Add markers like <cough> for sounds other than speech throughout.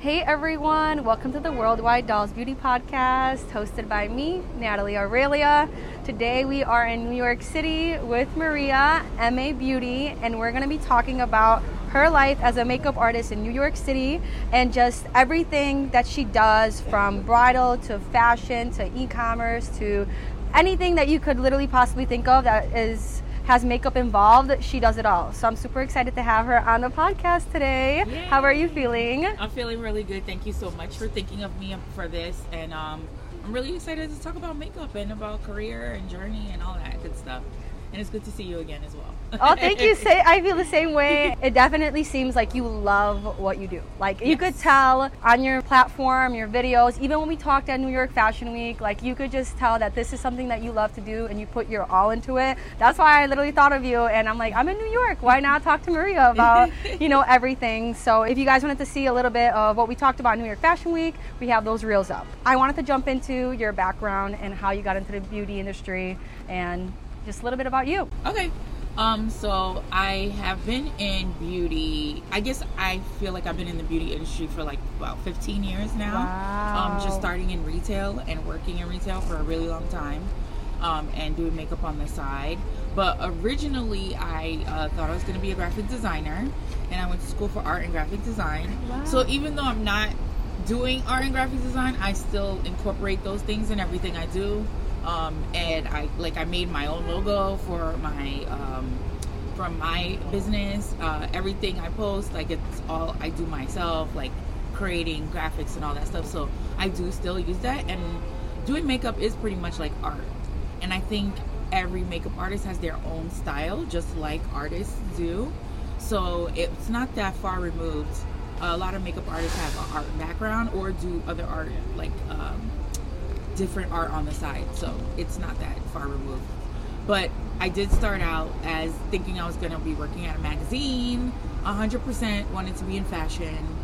Hey everyone, welcome to the Worldwide Dolls Beauty Podcast, hosted by me, Natalie Aurelia. Today we are in New York City with Maria, MA Beauty, and we're going to be talking about her life as a makeup artist in New York City and just everything that she does from bridal to fashion to e commerce to anything that you could literally possibly think of that is has makeup involved, she does it all. So I'm super excited to have her on the podcast today. Yay. How are you feeling? I'm feeling really good. Thank you so much for thinking of me for this. And um, I'm really excited to talk about makeup and about career and journey and all that good stuff. And it's good to see you again as well. <laughs> Oh, thank you. Say, I feel the <laughs> same way. It definitely seems like you love what you do. Like you could tell on your platform, your videos, even when we talked at New York Fashion Week, like you could just tell that this is something that you love to do and you put your all into it. That's why I literally thought of you and I'm like, I'm in New York. Why not talk to Maria about, <laughs> you know, everything. So if you guys wanted to see a little bit of what we talked about in New York Fashion Week, we have those reels up. I wanted to jump into your background and how you got into the beauty industry and just a little bit about you. Okay. Um, so I have been in beauty. I guess I feel like I've been in the beauty industry for like about 15 years now. Wow. Um, just starting in retail and working in retail for a really long time. Um, and doing makeup on the side. But originally, I uh, thought I was going to be a graphic designer, and I went to school for art and graphic design. Wow. So even though I'm not doing art and graphic design, I still incorporate those things in everything I do. Um, and I like I made my own logo for my um, from my business. Uh, everything I post, like it's all I do myself, like creating graphics and all that stuff. So I do still use that, and doing makeup is pretty much like art. And I think every makeup artist has their own style, just like artists do. So it's not that far removed. A lot of makeup artists have an art background or do other art, like um, different art on the side. So it's not that far removed. But I did start out as thinking I was going to be working at a magazine. 100% wanted to be in fashion.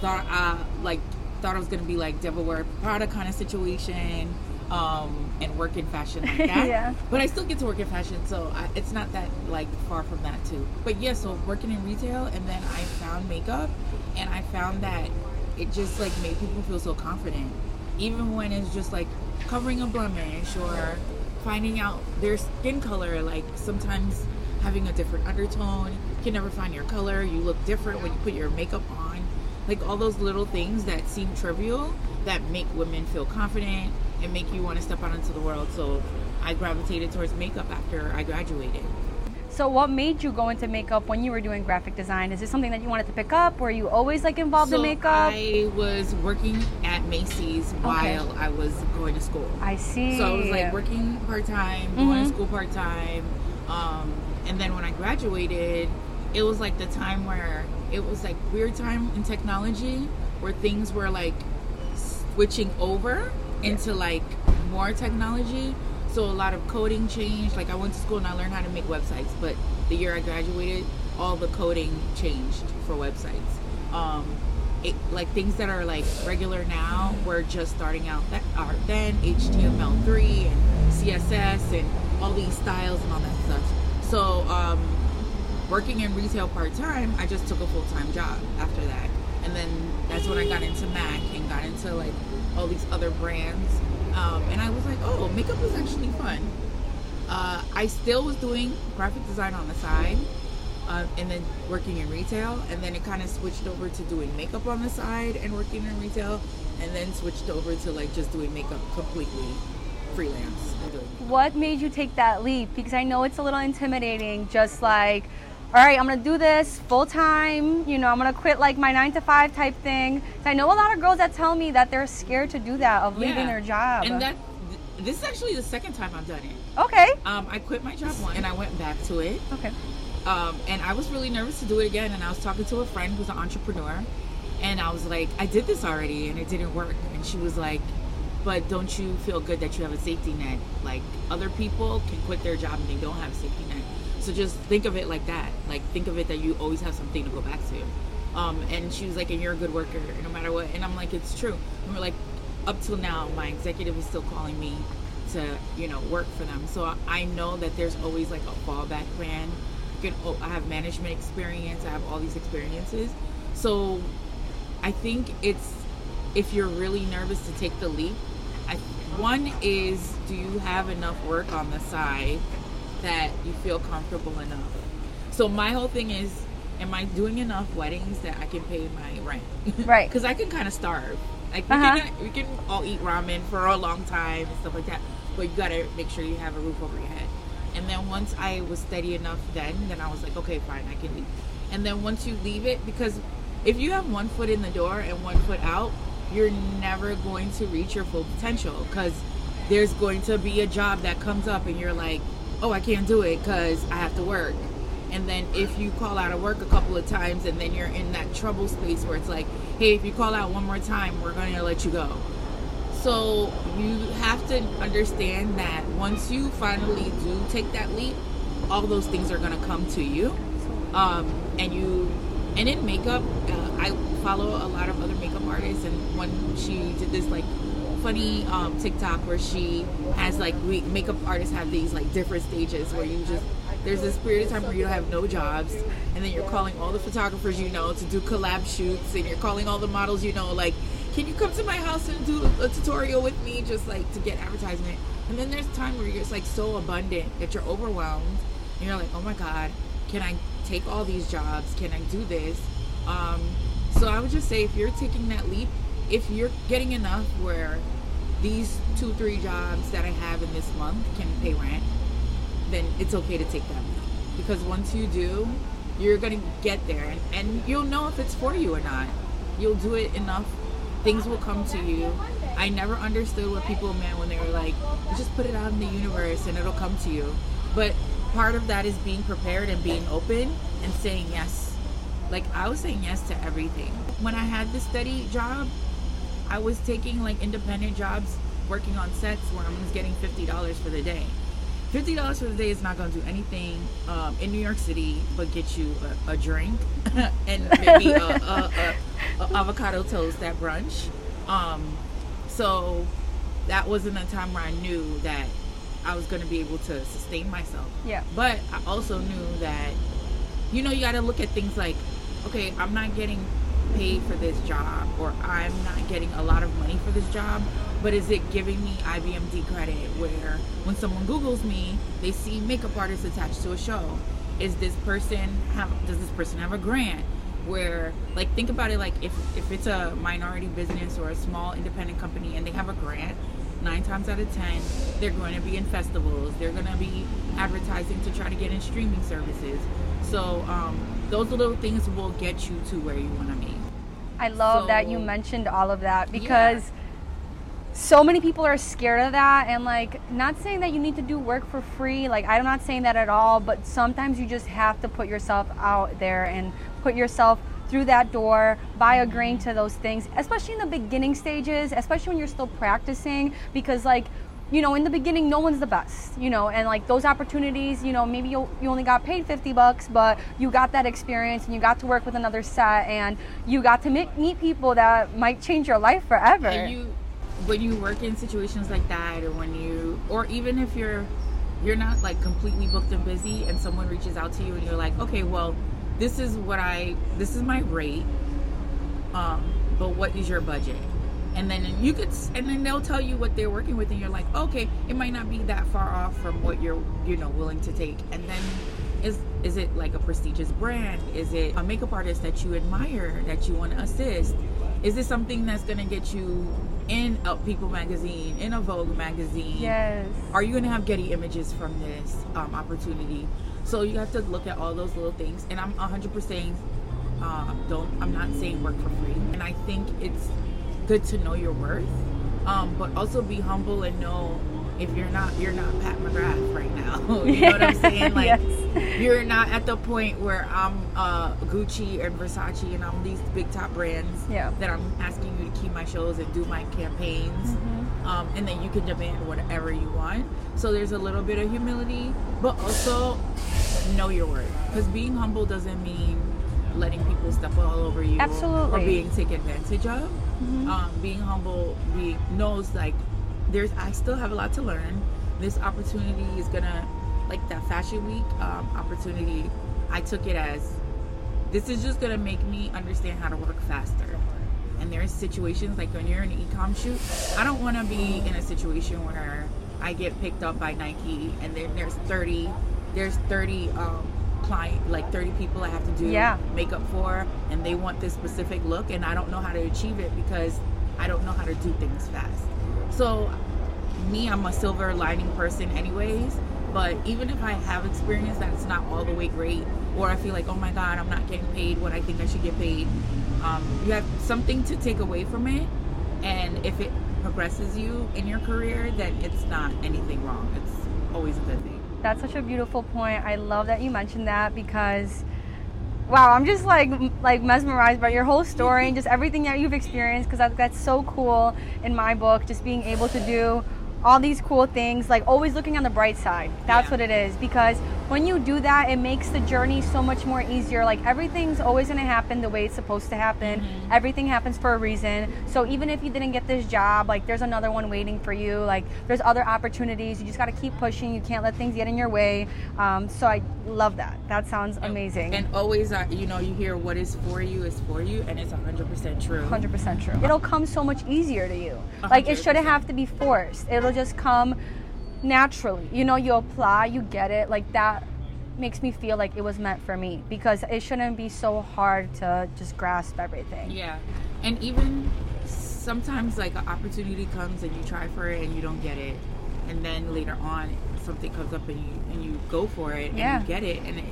Thought uh, like thought I was going to be like Devil Wear Prada kind of situation. Um, and work in fashion like <laughs> that. Yeah. But I still get to work in fashion, so I, it's not that like far from that too. But yeah, so working in retail, and then I found makeup, and I found that it just like made people feel so confident, even when it's just like covering a blemish or finding out their skin color. Like sometimes having a different undertone, you can never find your color. You look different when you put your makeup on. Like all those little things that seem trivial that make women feel confident and make you want to step out into the world. So I gravitated towards makeup after I graduated. So, what made you go into makeup when you were doing graphic design? Is this something that you wanted to pick up? Were you always like involved so in makeup? I was working at Macy's while I was going to school. I see. So I was like working part time, going Mhm. to school part time, um, and then when I graduated, it was like the time where it was like weird time in technology where things were like switching over into like more technology. So a lot of coding changed. Like I went to school and I learned how to make websites, but the year I graduated, all the coding changed for websites. Um, it, like things that are like regular now were just starting out that are then HTML3 and CSS and all these styles and all that stuff. So um, working in retail part time, I just took a full time job after that, and then that's when I got into Mac and got into like all these other brands, um, and I was like, oh, makeup is actually fun. Uh, I still was doing graphic design on the side, uh, and then working in retail, and then it kind of switched over to doing makeup on the side and working in retail, and then switched over to like just doing makeup completely freelance. what made you take that leap? Because I know it's a little intimidating, just like, all right, I'm gonna do this full time. You know, I'm gonna quit like my nine to five type thing. 'Cause I know a lot of girls that tell me that they're scared to do that of leaving their job. And that th- this is actually the second time I've done it. okay, Um, I quit my job once and I went back to it. okay, Um, and I was really nervous to do it again. And I was talking to a friend who's an entrepreneur, and I was like, I did this already and it didn't work. And she was like, But don't you feel good that you have a safety net? Like other people can quit their job and they don't have a safety net. So just think of it like that. Like think of it that you always have something to go back to. Um, and she was like, and you're a good worker, no matter what. And I'm like, it's true. And we're like, up till now, my executive is still calling me to, you know, work for them. So I- know that there's always like a fallback plan. You can, oh, I have management experience. I have all these experiences. So I think it's if you're really nervous to take the leap. I, one is, do you have enough work on the side that you feel comfortable enough? So my whole thing is, am I doing enough weddings that I can pay my rent? <laughs> Right. Because I can kind of starve. Like we, Uh-huh. can, we can all eat ramen for a long time and stuff like that, but you gotta make sure you have a roof over your head. And then once I was steady enough, then then I was like, okay, fine, I can leave. And then once you leave it, because if you have one foot in the door and one foot out, you're never going to reach your full potential because there's going to be a job that comes up and you're like, oh, I can't do it because I have to work. And then if you call out of work a couple of times and then you're in that trouble space where it's like, hey, if you call out one more time, we're going to let you go. So you have to understand that once you finally do take that leap, all those things are going to come to you. Um, and you, and in makeup, uh, I follow a lot of other makeup artists, and one she did this like funny um, TikTok where she has like we makeup artists have these like different stages where you just there's this period of time where you don't have no jobs, and then you're calling all the photographers you know to do collab shoots, and you're calling all the models you know like, can you come to my house and do a tutorial with me just like to get advertisement? And then there's time where you're just like so abundant that you're overwhelmed, and you're like, oh my god, can I take all these jobs? Can I do this? Um, so I would just say if you're taking that leap, if you're getting enough where these two, three jobs that I have in this month can pay rent, then it's okay to take that leap. Because once you do, you're gonna get there and, and you'll know if it's for you or not. You'll do it enough, things will come to you. I never understood what people meant when they were like, just put it out in the universe and it'll come to you. But part of that is being prepared and being open and saying yes. Like I was saying yes to everything. When I had the steady job, I was taking like independent jobs, working on sets where I was getting fifty dollars for the day. Fifty dollars for the day is not going to do anything um, in New York City but get you a, a drink <laughs> and maybe a, a, a, a avocado toast at brunch. Um, so that wasn't a time where I knew that I was going to be able to sustain myself. Yeah. But I also knew that, you know, you got to look at things like, okay, I'm not getting paid for this job, or I'm not getting a lot of money for this job, but is it giving me IMDb credit where when someone Googles me, they see makeup artists attached to a show? Is this person have, does this person have a grant? Where, like, think about it like if, if it's a minority business or a small independent company and they have a grant, nine times out of ten, they're going to be in festivals. They're going to be advertising to try to get in streaming services. So um, those little things will get you to where you want to be. I love that you mentioned all of that because so many people are scared of that and like not saying that you need to do work for free like i'm not saying that at all but sometimes you just have to put yourself out there and put yourself through that door by agreeing to those things especially in the beginning stages especially when you're still practicing because like you know in the beginning no one's the best you know and like those opportunities you know maybe you, you only got paid 50 bucks but you got that experience and you got to work with another set and you got to meet, meet people that might change your life forever And you, when you work in situations like that, or when you, or even if you're, you're not like completely booked and busy, and someone reaches out to you and you're like, okay, well, this is what I, this is my rate, um, but what is your budget? And then you could, and then they'll tell you what they're working with, and you're like, okay, it might not be that far off from what you're, you know, willing to take. And then, is is it like a prestigious brand? Is it a makeup artist that you admire that you want to assist? Is this something that's gonna get you in a People magazine, in a Vogue magazine? yes Are you going to have Getty images from this um, opportunity? So you have to look at all those little things. And I'm 100% uh, don't. I'm not saying work for free. And I think it's good to know your worth, um, but also be humble and know if you're not you're not Pat McGrath right now. <laughs> you know what I'm <laughs> saying? Like Yes. you're not at the point where I'm uh, Gucci and Versace and I'm these big top brands Yeah. that I'm asking you to keep my shows and do my campaigns Mm-hmm. um, and then you can demand whatever you want. So there's a little bit of humility, but also know your worth. Because being humble doesn't mean letting people step all over you Absolutely. or being taken advantage of. Um, being humble, be knows like there's I still have a lot to learn. This opportunity is gonna like that fashion week um, opportunity. I took it as this is just gonna make me understand how to work faster and there's situations like when you're in an e-com shoot, I don't want to be in a situation where I get picked up by Nike and then there's 30 there's 30 um, client like 30 people I have to do Yeah. makeup for and they want this specific look and I don't know how to achieve it because I don't know how to do things fast. So me, I'm a silver lining person anyways. But even if I have experience that it's not all the way great, or I feel like, oh my God, I'm not getting paid what I think I should get paid, um, you have something to take away from it. And if it progresses you in your career, then it's not anything wrong. It's always a good thing. That's such a beautiful point. I love that you mentioned that because wow, I'm just like like mesmerized by your whole story and just everything that you've experienced because that, that's so cool in my book just being able to do all these cool things like always looking on the bright side. That's Yeah. what it is because when you do that it makes the journey so much more easier. Like everything's always going to happen the way it's supposed to happen. Everything happens for a reason. So even if you didn't get this job, like there's another one waiting for you. Like there's other opportunities. You just got to keep pushing. You can't let things get in your way. Um, so I love that. That sounds amazing. And always, uh, you know, you hear what is for you is for you, and it's 100% true. 100% true. It'll come so much easier to you. Like it shouldn't have to be forced. It'll just come naturally. You know, you apply, you get it. Like that makes me feel like it was meant for me because it shouldn't be so hard to just grasp everything. Yeah, and even sometimes like an opportunity comes and you try for it and you don't get it, and then later on something comes up and you and you go for it and Yeah. you get it and it,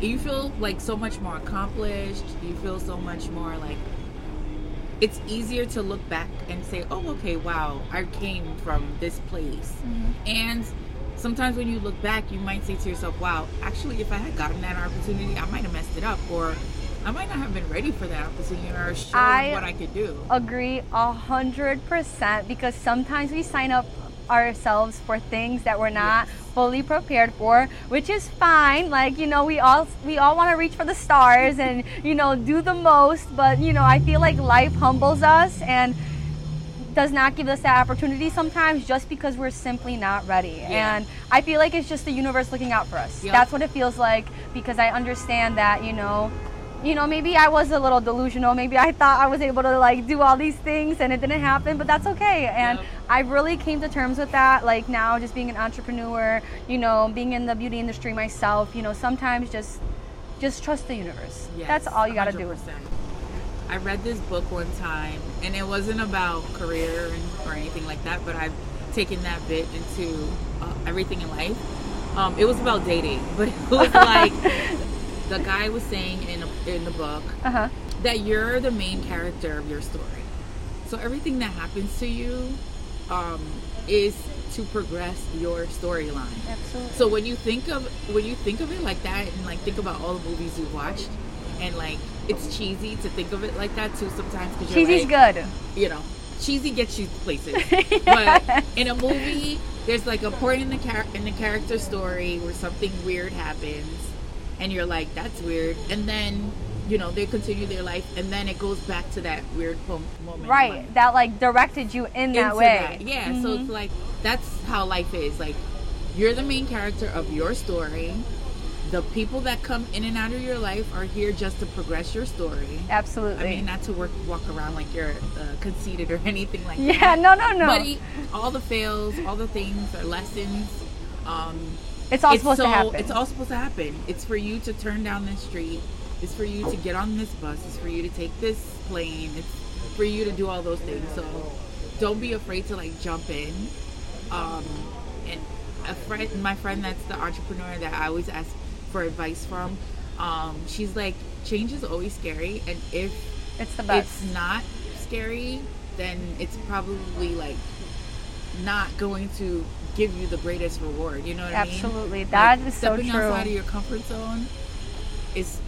you feel like so much more accomplished. You feel so much more like it's easier to look back and say, "Oh, okay, wow, I came from this place." Mm-hmm. And sometimes when you look back, you might say to yourself, "Wow, actually, if I had gotten that opportunity, I might have messed it up, or I might not have been ready for that opportunity, or shown I- what I could do." Agree a hundred percent because sometimes we sign up ourselves for things that we're not Yes. Fully prepared for, which is fine. Like you know, we all we all want to reach for the stars and you know do the most, but you know, I feel like life humbles us and does not give us that opportunity sometimes just because we're simply not ready. Yeah. And I feel like it's just the universe looking out for us. Yep. That's what it feels like because I understand that, you know, you know, maybe I was a little delusional. Maybe I thought I was able to like do all these things and it didn't happen, but that's okay. And Yep. I really came to terms with that. Like now, just being an entrepreneur, you know, being in the beauty industry myself, you know, sometimes just just trust the universe. Yes, that's all you got to do. I read this book one time, and it wasn't about career or anything like that, but I've taken that bit into uh, everything in life. Um, it was about dating, <laughs> but it was <laughs> like the guy was saying in in the book Uh huh. that you're the main character of your story. So everything that happens to you um, is to progress your storyline. Absolutely. So when you think of when you think of it like that, and like think about all the movies you've watched, and like it's cheesy to think of it like that too sometimes because you're Cheesy's like, good. you know, cheesy gets you places. <laughs> But in a movie, there's like a point in the char- in the character story where something weird happens, and you're like, "That's weird," and then you know they continue their life, and then it goes back to that weird moment. Right. That like directed you in that Into way. that. Yeah. So Mhm. it's like that's how life is. Like you're the main character of your story. The people that come in and out of your life are here just to progress your story. Absolutely. I mean, not to work, walk around like you're uh, conceited or <laughs> anything like yeah, that. Yeah, no, no, no. But all the fails, all the things are lessons. Um, it's all it's supposed so, to happen. It's all supposed to happen. It's for you to turn down this street. It's for you to get on this bus. It's for you to take this plane. It's for you to do all those things. So don't be afraid to like jump in. Um, and a friend, my friend that's the entrepreneur that I always ask for advice from, um, she's like, change is always scary, and if it's the best. it's not scary, then it's probably like not going to give you the greatest reward. You know what I mean? Absolutely. Like, That is so true. stepping outside of your comfort zone is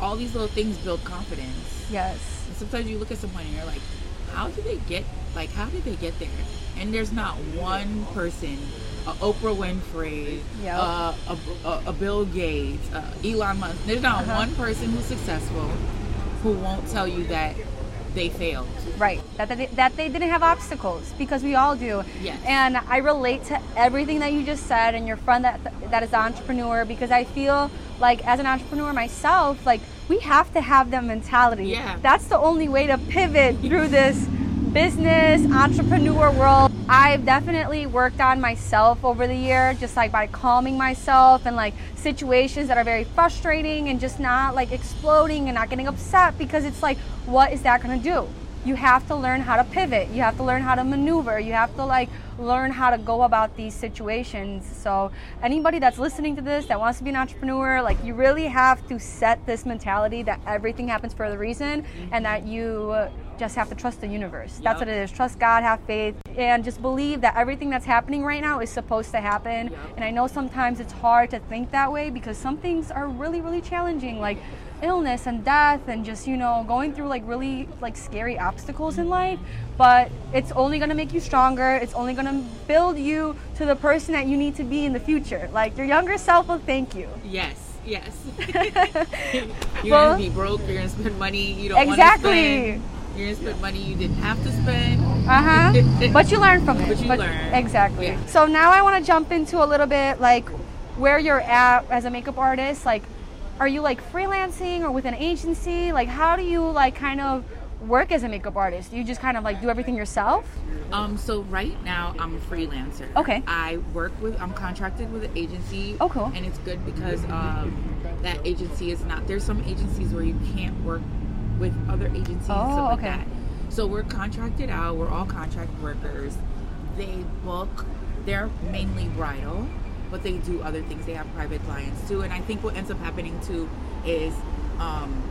all- these little things build confidence. yes. And sometimes you look at someone and you're like, how did they get like how did they get there? And there's not one person, a Oprah Winfrey, Yep. uh, a, a, a Bill Gates, uh, Elon Musk. There's not Uh-huh. one person who's successful who won't tell you that they failed. Right. That they, that they didn't have obstacles because we all do. Yes. And I relate to everything that you just said and your friend that that is an entrepreneur because I feel like as an entrepreneur myself, like we have to have that mentality. Yeah. That's the only way to pivot through this business entrepreneur world. I've definitely worked on myself over the year, just like by calming myself and like situations that are very frustrating and just not like exploding and not getting upset because it's like, what is that gonna do? You have to learn how to pivot. You have to learn how to maneuver. You have to like learn how to go about these situations. So anybody that's listening to this that wants to be an entrepreneur, like you really have to set this mentality that everything happens for a reason and that you just have to trust the universe. That's Yep. what it is. Trust God, have faith, and just believe that everything that's happening right now is supposed to happen. Yep. And I know sometimes it's hard to think that way because some things are really, really challenging, like illness and death and just, you know, going through like really like scary obstacles in life. But it's only gonna make you stronger. It's only gonna build you to the person that you need to be in the future. Like your younger self will thank you. Yes, yes. <laughs> <laughs> you're Well- gonna be broke. You're gonna spend money you don't Exactly. want to spend. You're gonna spend money you didn't have to spend. Uh huh. but you learn from it. <laughs> But you learn. Exactly. Yeah. So now I want to jump into a little bit like where you're at as a makeup artist. Like, are you like freelancing or with an agency? Like, how do you like kind of work as a makeup artist? Do you just kind of like do everything yourself? Um, so right now I'm a freelancer. Okay. I work with I'm contracted with an agency. Oh, cool. And it's good because um, that agency is not. There's some agencies where you can't work with other agencies Oh, like okay. that. So we're contracted out. We're all contract workers. They book. They're mainly bridal, but they do other things. They have private clients too. And I think what ends up happening too is. Um,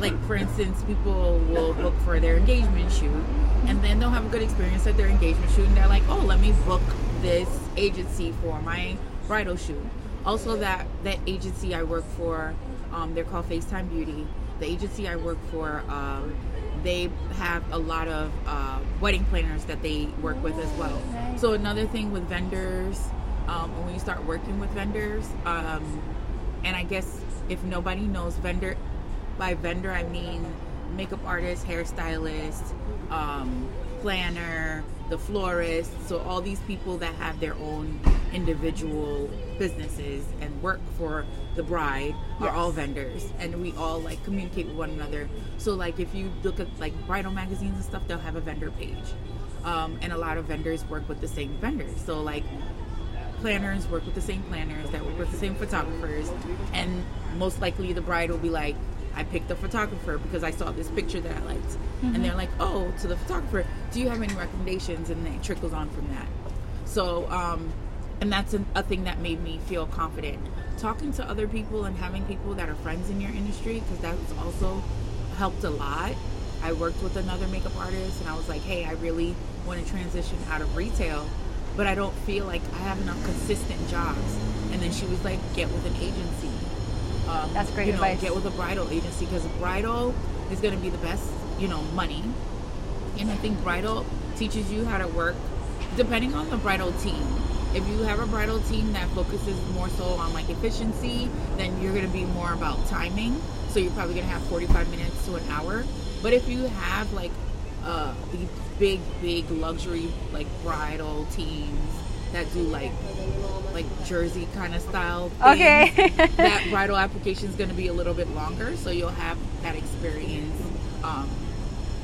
like for instance people will book for their engagement shoot and then they'll have a good experience at their engagement shoot and they're like oh let me book this agency for my bridal shoot also that that agency i work for um, they're called facetime beauty the agency i work for um, they have a lot of uh, wedding planners that they work with as well so another thing with vendors um, when you start working with vendors um, and I guess if nobody knows vendor, by vendor I mean makeup artist, hairstylist, um, planner, the florist. So all these people that have their own individual businesses and work for the bride are all vendors, and we all like communicate with one another. So like if you look at like bridal magazines and stuff, they'll have a vendor page. Um, and a lot of vendors work with the same vendors. So like planners work with the same planners that work with the same photographers and most likely the bride will be like i picked the photographer because i saw this picture that i liked. And they're like oh to the photographer do you have any recommendations? And then it trickles on from that. So um and that's an, a thing that made me feel confident talking to other people and having people that are friends in your industry because that's also helped a lot. I worked with another makeup artist and i was like hey i really want to transition out of retail but I don't feel like I have enough consistent jobs. And then she was like, get with an agency. Um, That's great you know, advice. Get with a bridal agency because bridal is going to be the best, you know, money. And I think bridal teaches you how to work depending on the bridal team. If you have a bridal team that focuses more so on like efficiency, then you're going to be more about timing. So you're probably going to have 45 minutes to an hour. But if you have like uh, these big, big luxury like bridal teams that do like like jersey kind of style. Things, Okay. <laughs> that <laughs> bridal application is going to be a little bit longer, so you'll have that experience um,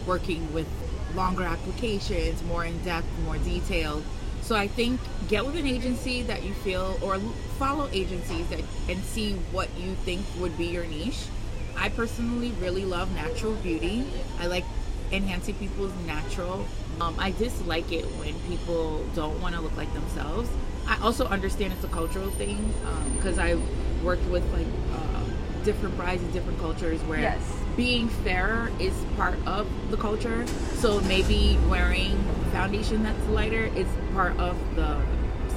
working with longer applications, more in depth, more detailed. So I think get with an agency that you feel, or follow agencies that and see what you think would be your niche. I personally really love natural beauty. I like enhancing people's natural. Um, I dislike it when people don't want to look like themselves. I also understand it's a cultural thing because I worked with like uh, different brides in different cultures where Yes. being fair is part of the culture. So maybe wearing foundation that's lighter is part of the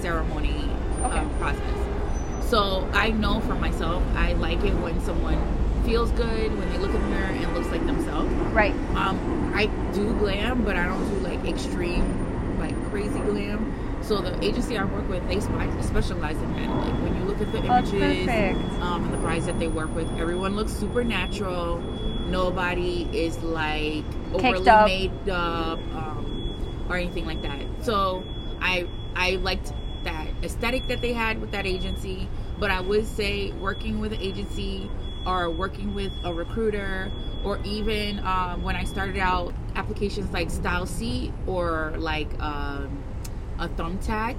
ceremony Okay. um, process. So I know for myself, I like it when someone feels good when they look in the mirror and looks like themselves. right. Um, I do glam, but I don't do like extreme, like crazy glam. So the agency I work with, they specialize in that. Like when you look at the Oh, images, um, and the brides that they work with, everyone looks super natural. Nobody is like Caked overly up. made up um, or anything like that. So I I liked that aesthetic that they had with that agency. But I would say working with an agency or working with a recruiter or even um, when I started out applications like StyleSeat or like um, a Thumbtack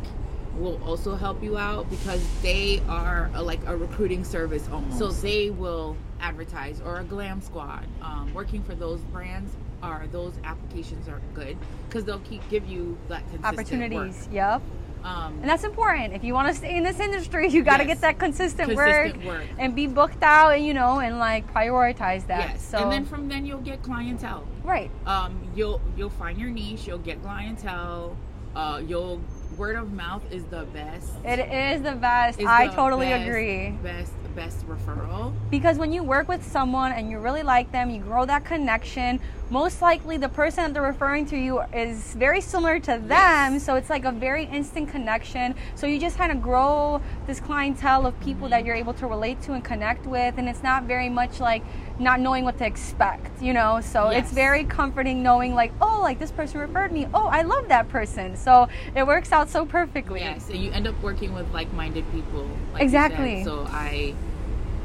will also help you out because they are a, like a recruiting service almost. So they will advertise or a Glam Squad. Um, working for those brands are those applications are good because they'll keep give you that consistent Opportunities. Work. Yep. Um, And that's important. If you want to stay in this industry, you got to Yes. get that consistent, Consistent work, work. and be booked out, and you know, and like prioritize that. yes, So and then from then you'll get clientele. right, um, you'll you'll find your niche. You'll get clientele. Uh, you'll word of mouth is the best. it is the best. is I the totally best- agree. Best best referral. Because when you work with someone and you really like them, you grow that connection. Most likely, the person that they're referring to you is very similar to them, Yes. so it's like a very instant connection. So you just kind of grow this clientele of people that mm-hmm. you're able to relate to and connect with, and it's not very much like not knowing what to expect, you know. So it's very comforting knowing like, oh, like this person referred me. Oh, I love that person. So it works out so perfectly. Yes, and you end up working with like-minded people. Like Exactly. So I,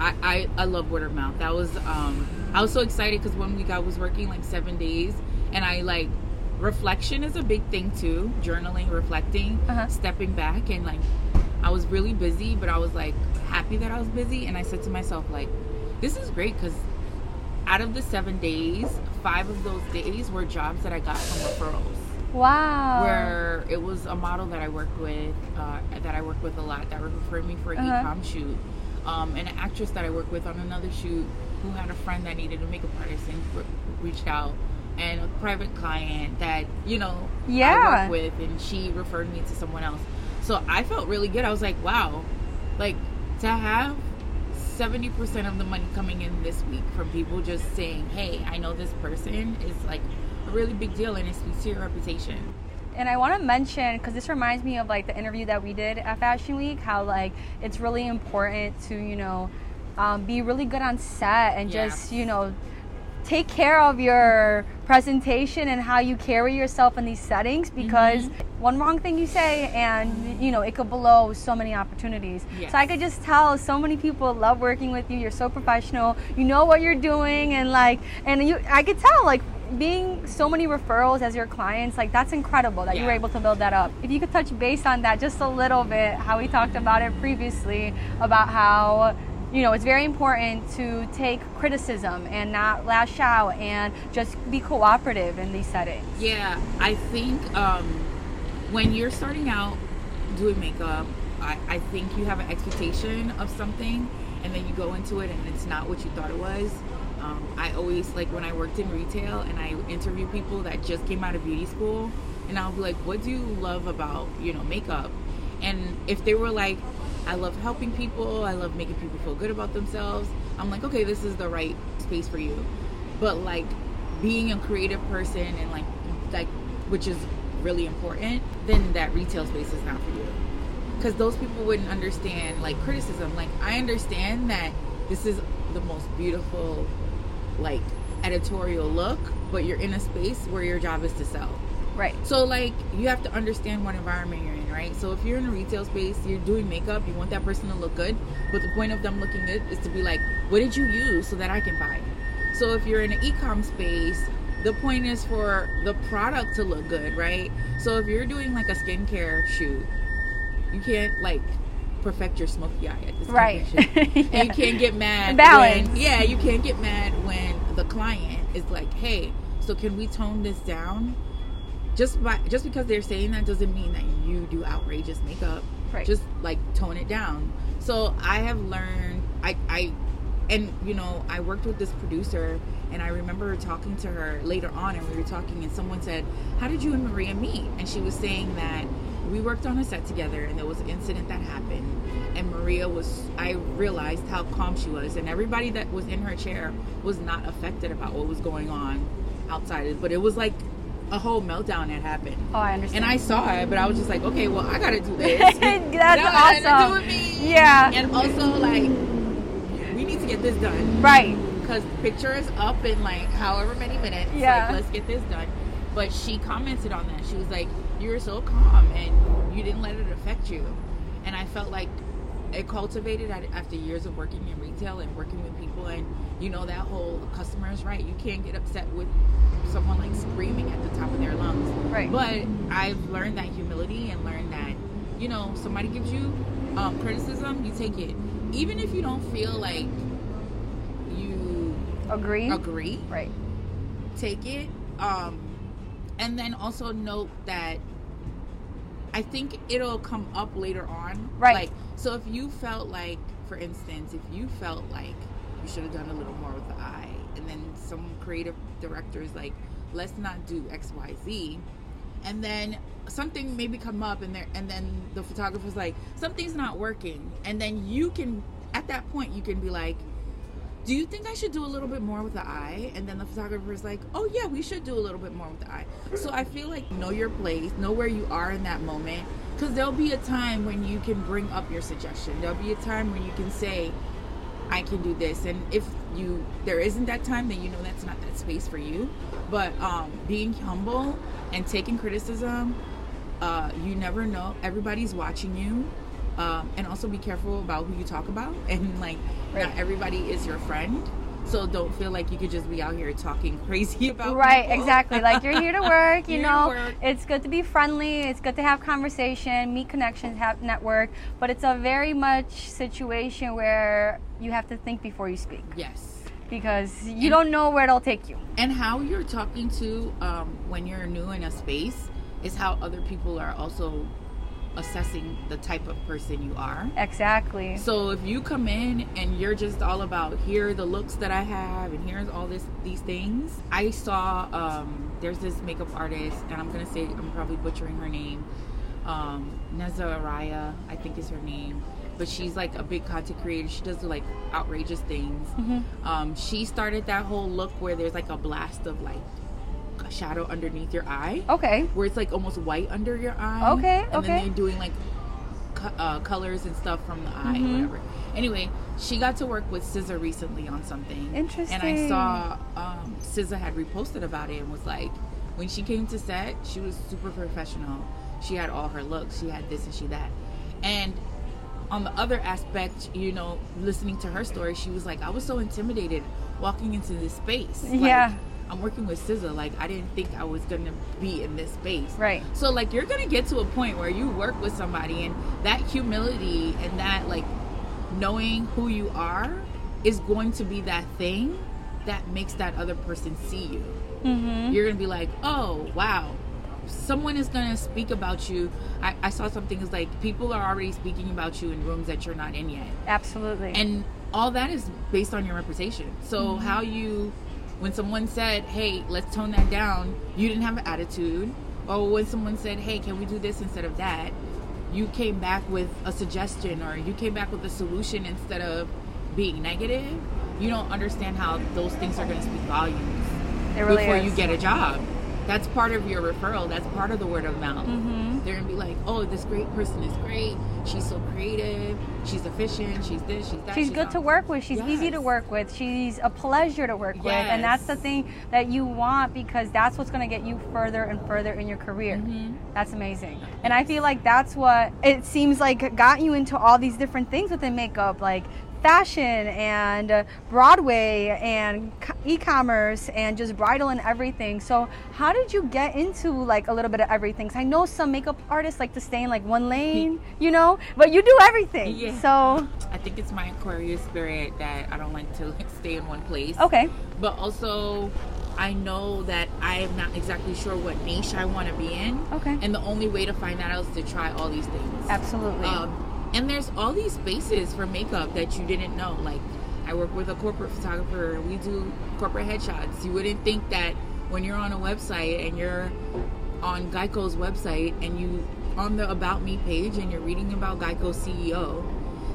I, I, I love word of mouth. That was um, I was so excited because one week I was working like seven days, and I like reflection is a big thing too. Journaling, reflecting, Uh-huh. stepping back, and like I was really busy, but I was like happy that I was busy, and I said to myself like, this is great because out of the seven days, five of those days were jobs that I got from referrals Wow. where it was a model that I worked with, uh, that I worked with a lot, that referred me for an Uh-huh. e-com shoot, um, and an actress that I work with on another shoot who had a friend that needed a makeup artist and re- reached out, and a private client that you know I Yeah. worked with, and she referred me to someone else. So I felt really good. I was like, wow, like to have. 70% of the money coming in this week from people just saying, Hey, I know this person is like a really big deal and it speaks to your reputation. And I want to mention because this reminds me of like the interview that we did at Fashion Week, how like it's really important to you know um, be really good on set and Yeah. just you know take care of your presentation and how you carry yourself in these settings because Mm-hmm. one wrong thing you say and you know it could blow so many opportunities Yes. so i could just tell so many people love working with you you're so professional you know what you're doing and like and you i could tell like being so many referrals as your clients like that's incredible that you were able to build that up if you could touch base on that just a little bit how we talked about it previously about how you know, it's very important to take criticism and not lash out and just be cooperative in these settings. Yeah, I think um, when you're starting out doing makeup, I, I think you have an expectation of something, and then you go into it and it's not what you thought it was. Um, I always like when I worked in retail and I interview people that just came out of beauty school, and I'll be like, "What do you love about you know makeup?" And if they were like, "I love helping people. I love making people feel good about themselves," I'm like, "Okay, this is the right space for you." But like being a creative person and like like which is really important, then that retail space is not for you. Because those people wouldn't understand like criticism. Like I understand that this is the most beautiful like editorial look, but you're in a space where your job is to sell. Right. So like you have to understand what environment you're in, right? So if you're in a retail space, you're doing makeup, you want that person to look good, but the point of them looking good is to be like, what did you use so that I can buy? So if you're in an e-com space, the point is for the product to look good, right? So if you're doing like a skincare shoot, you can't like perfect your smoky eye at this Right. Yeah. And you <laughs> can't get mad Balance. when yeah, you can't get mad when the client is like, "Hey, so can we tone this down?" Just by just because they're saying that doesn't mean that you do outrageous makeup. Right. Just like tone it down. So I have learned I I and you know, I worked with this producer and I remember talking to her later on and we were talking and someone said, "How did you and Maria meet?" And she was saying that we worked on a set together and there was an incident that happened and Maria was I realized how calm she was and everybody that was in her chair was not affected about what was going on outside but it was like a whole meltdown had happened Oh, I understand. and I saw it but I was just like okay well I gotta do <laughs> this That's <laughs> That awesome. with me. Yeah. and also like we need to get this done Right. because picture is up in like however many minutes. Yeah. Like, let's get this done. But she commented on that. She was like, "You were so calm and you didn't let it affect you." And I felt like it cultivated after years of working in retail and working with people and you know that whole customer is right you can't get upset with someone like screaming at the top of their lungs Right. but i've learned that humility and learned that you know somebody gives you um, criticism you take it even if you don't feel like you Agree? agree Right. take it um and then also note that i think it'll come up later on Right. like so if you felt like for instance if you felt like you should have done a little more with the eye and then some creative director is like let's not do xyz and then something maybe come up and there and then the photographer's like something's not working and then you can at that point you can be like do you think I should do a little bit more with the eye? And then the photographer is like, oh yeah, we should do a little bit more with the eye. So I feel like know your place, know where you are in that moment, because there'll be a time when you can bring up your suggestion. There'll be a time when you can say, I can do this. And if you there isn't that time, then you know that's not that space for you. But um, being humble and taking criticism, uh, you never know. Everybody's watching you. Um, and also be careful about who you talk about. <laughs> And like, Right. not everybody is your friend. So don't feel like you could just be out here talking <laughs> crazy about Right, people. exactly. Like you're here to <laughs> work, you You're here to know. work. It's good to be friendly. It's good to have conversation, meet connections, have network. But it's a very much situation where you have to think before you speak yes. because you don't know where it'll take you. and how you're talking to um, when you're new in a space is how other people are also assessing the type of person you are Exactly. so if you come in and you're just all about here are the looks that i have and here's all this these things i saw um, there's this makeup artist and i'm gonna say i'm probably butchering her name um, Neza Araya, I think is her name. But she's like a big content creator. She does like outrageous things. Mm-hmm. Um, she started that whole look where there's like a blast of like shadow underneath your eye, Okay. where it's like almost white under your eye. Okay, And okay. then they're doing like co- uh, colors and stuff from the eye, Mhm. whatever. Anyway, she got to work with SZA recently on something. Interesting. And I saw um, SZA had reposted about it and was like, when she came to set, she was super professional. She had all her looks. She had this and she that. And on the other aspect, you know, listening to her story, she was like, I was so intimidated walking into this space. Like, Yeah. I'm working with SZA. Like, I didn't think I was gonna be in this space. Right. So, like, you're gonna get to a point where you work with somebody, and that humility and that like knowing who you are is going to be that thing that makes that other person see you. Mm-hmm. You're gonna be like, oh wow, someone is gonna speak about you. I, I saw something is like people are already speaking about you in rooms that you're not in yet, Absolutely. and all that is based on your reputation. So how you, when someone said, hey, let's tone that down, you didn't have an attitude, or when someone said, hey, can we do this instead of that, you came back with a suggestion or you came back with a solution instead of being negative. You don't understand how those things are gonna speak volumes really before is. you get a job. That's part of your referral. That's part of the word of mouth. Mhm. They're gonna be like, "Oh, this great person is great. She's so creative. She's efficient. She's this. She's that. She's good to work with. She's easy to work with. She's a pleasure to work with. And that's the thing that you want because that's what's to get you further and further in your career. Mhm. That's amazing. And I feel like that's what it seems like got you into all these different things within makeup, like fashion and uh, Broadway and e-commerce and just bridal and everything. So, how did you get into like a little bit of everything? 'Cause I know some makeup artists like to stay in like one lane, <laughs> you know, but you do everything. Yeah. So, I think it's my Aquarius spirit that I don't like to like <laughs> stay in one place. okay. But also, I know that I am not exactly sure what niche I want to be in. Okay. And the only way to find that out is to try all these things. Absolutely. Um, and there's all these spaces for makeup that you didn't know. Like, I work with a corporate photographer. We do corporate headshots. You wouldn't think that when you're on a website and you're on Geico's website and you on the About Me page and you're reading about Geico CEO,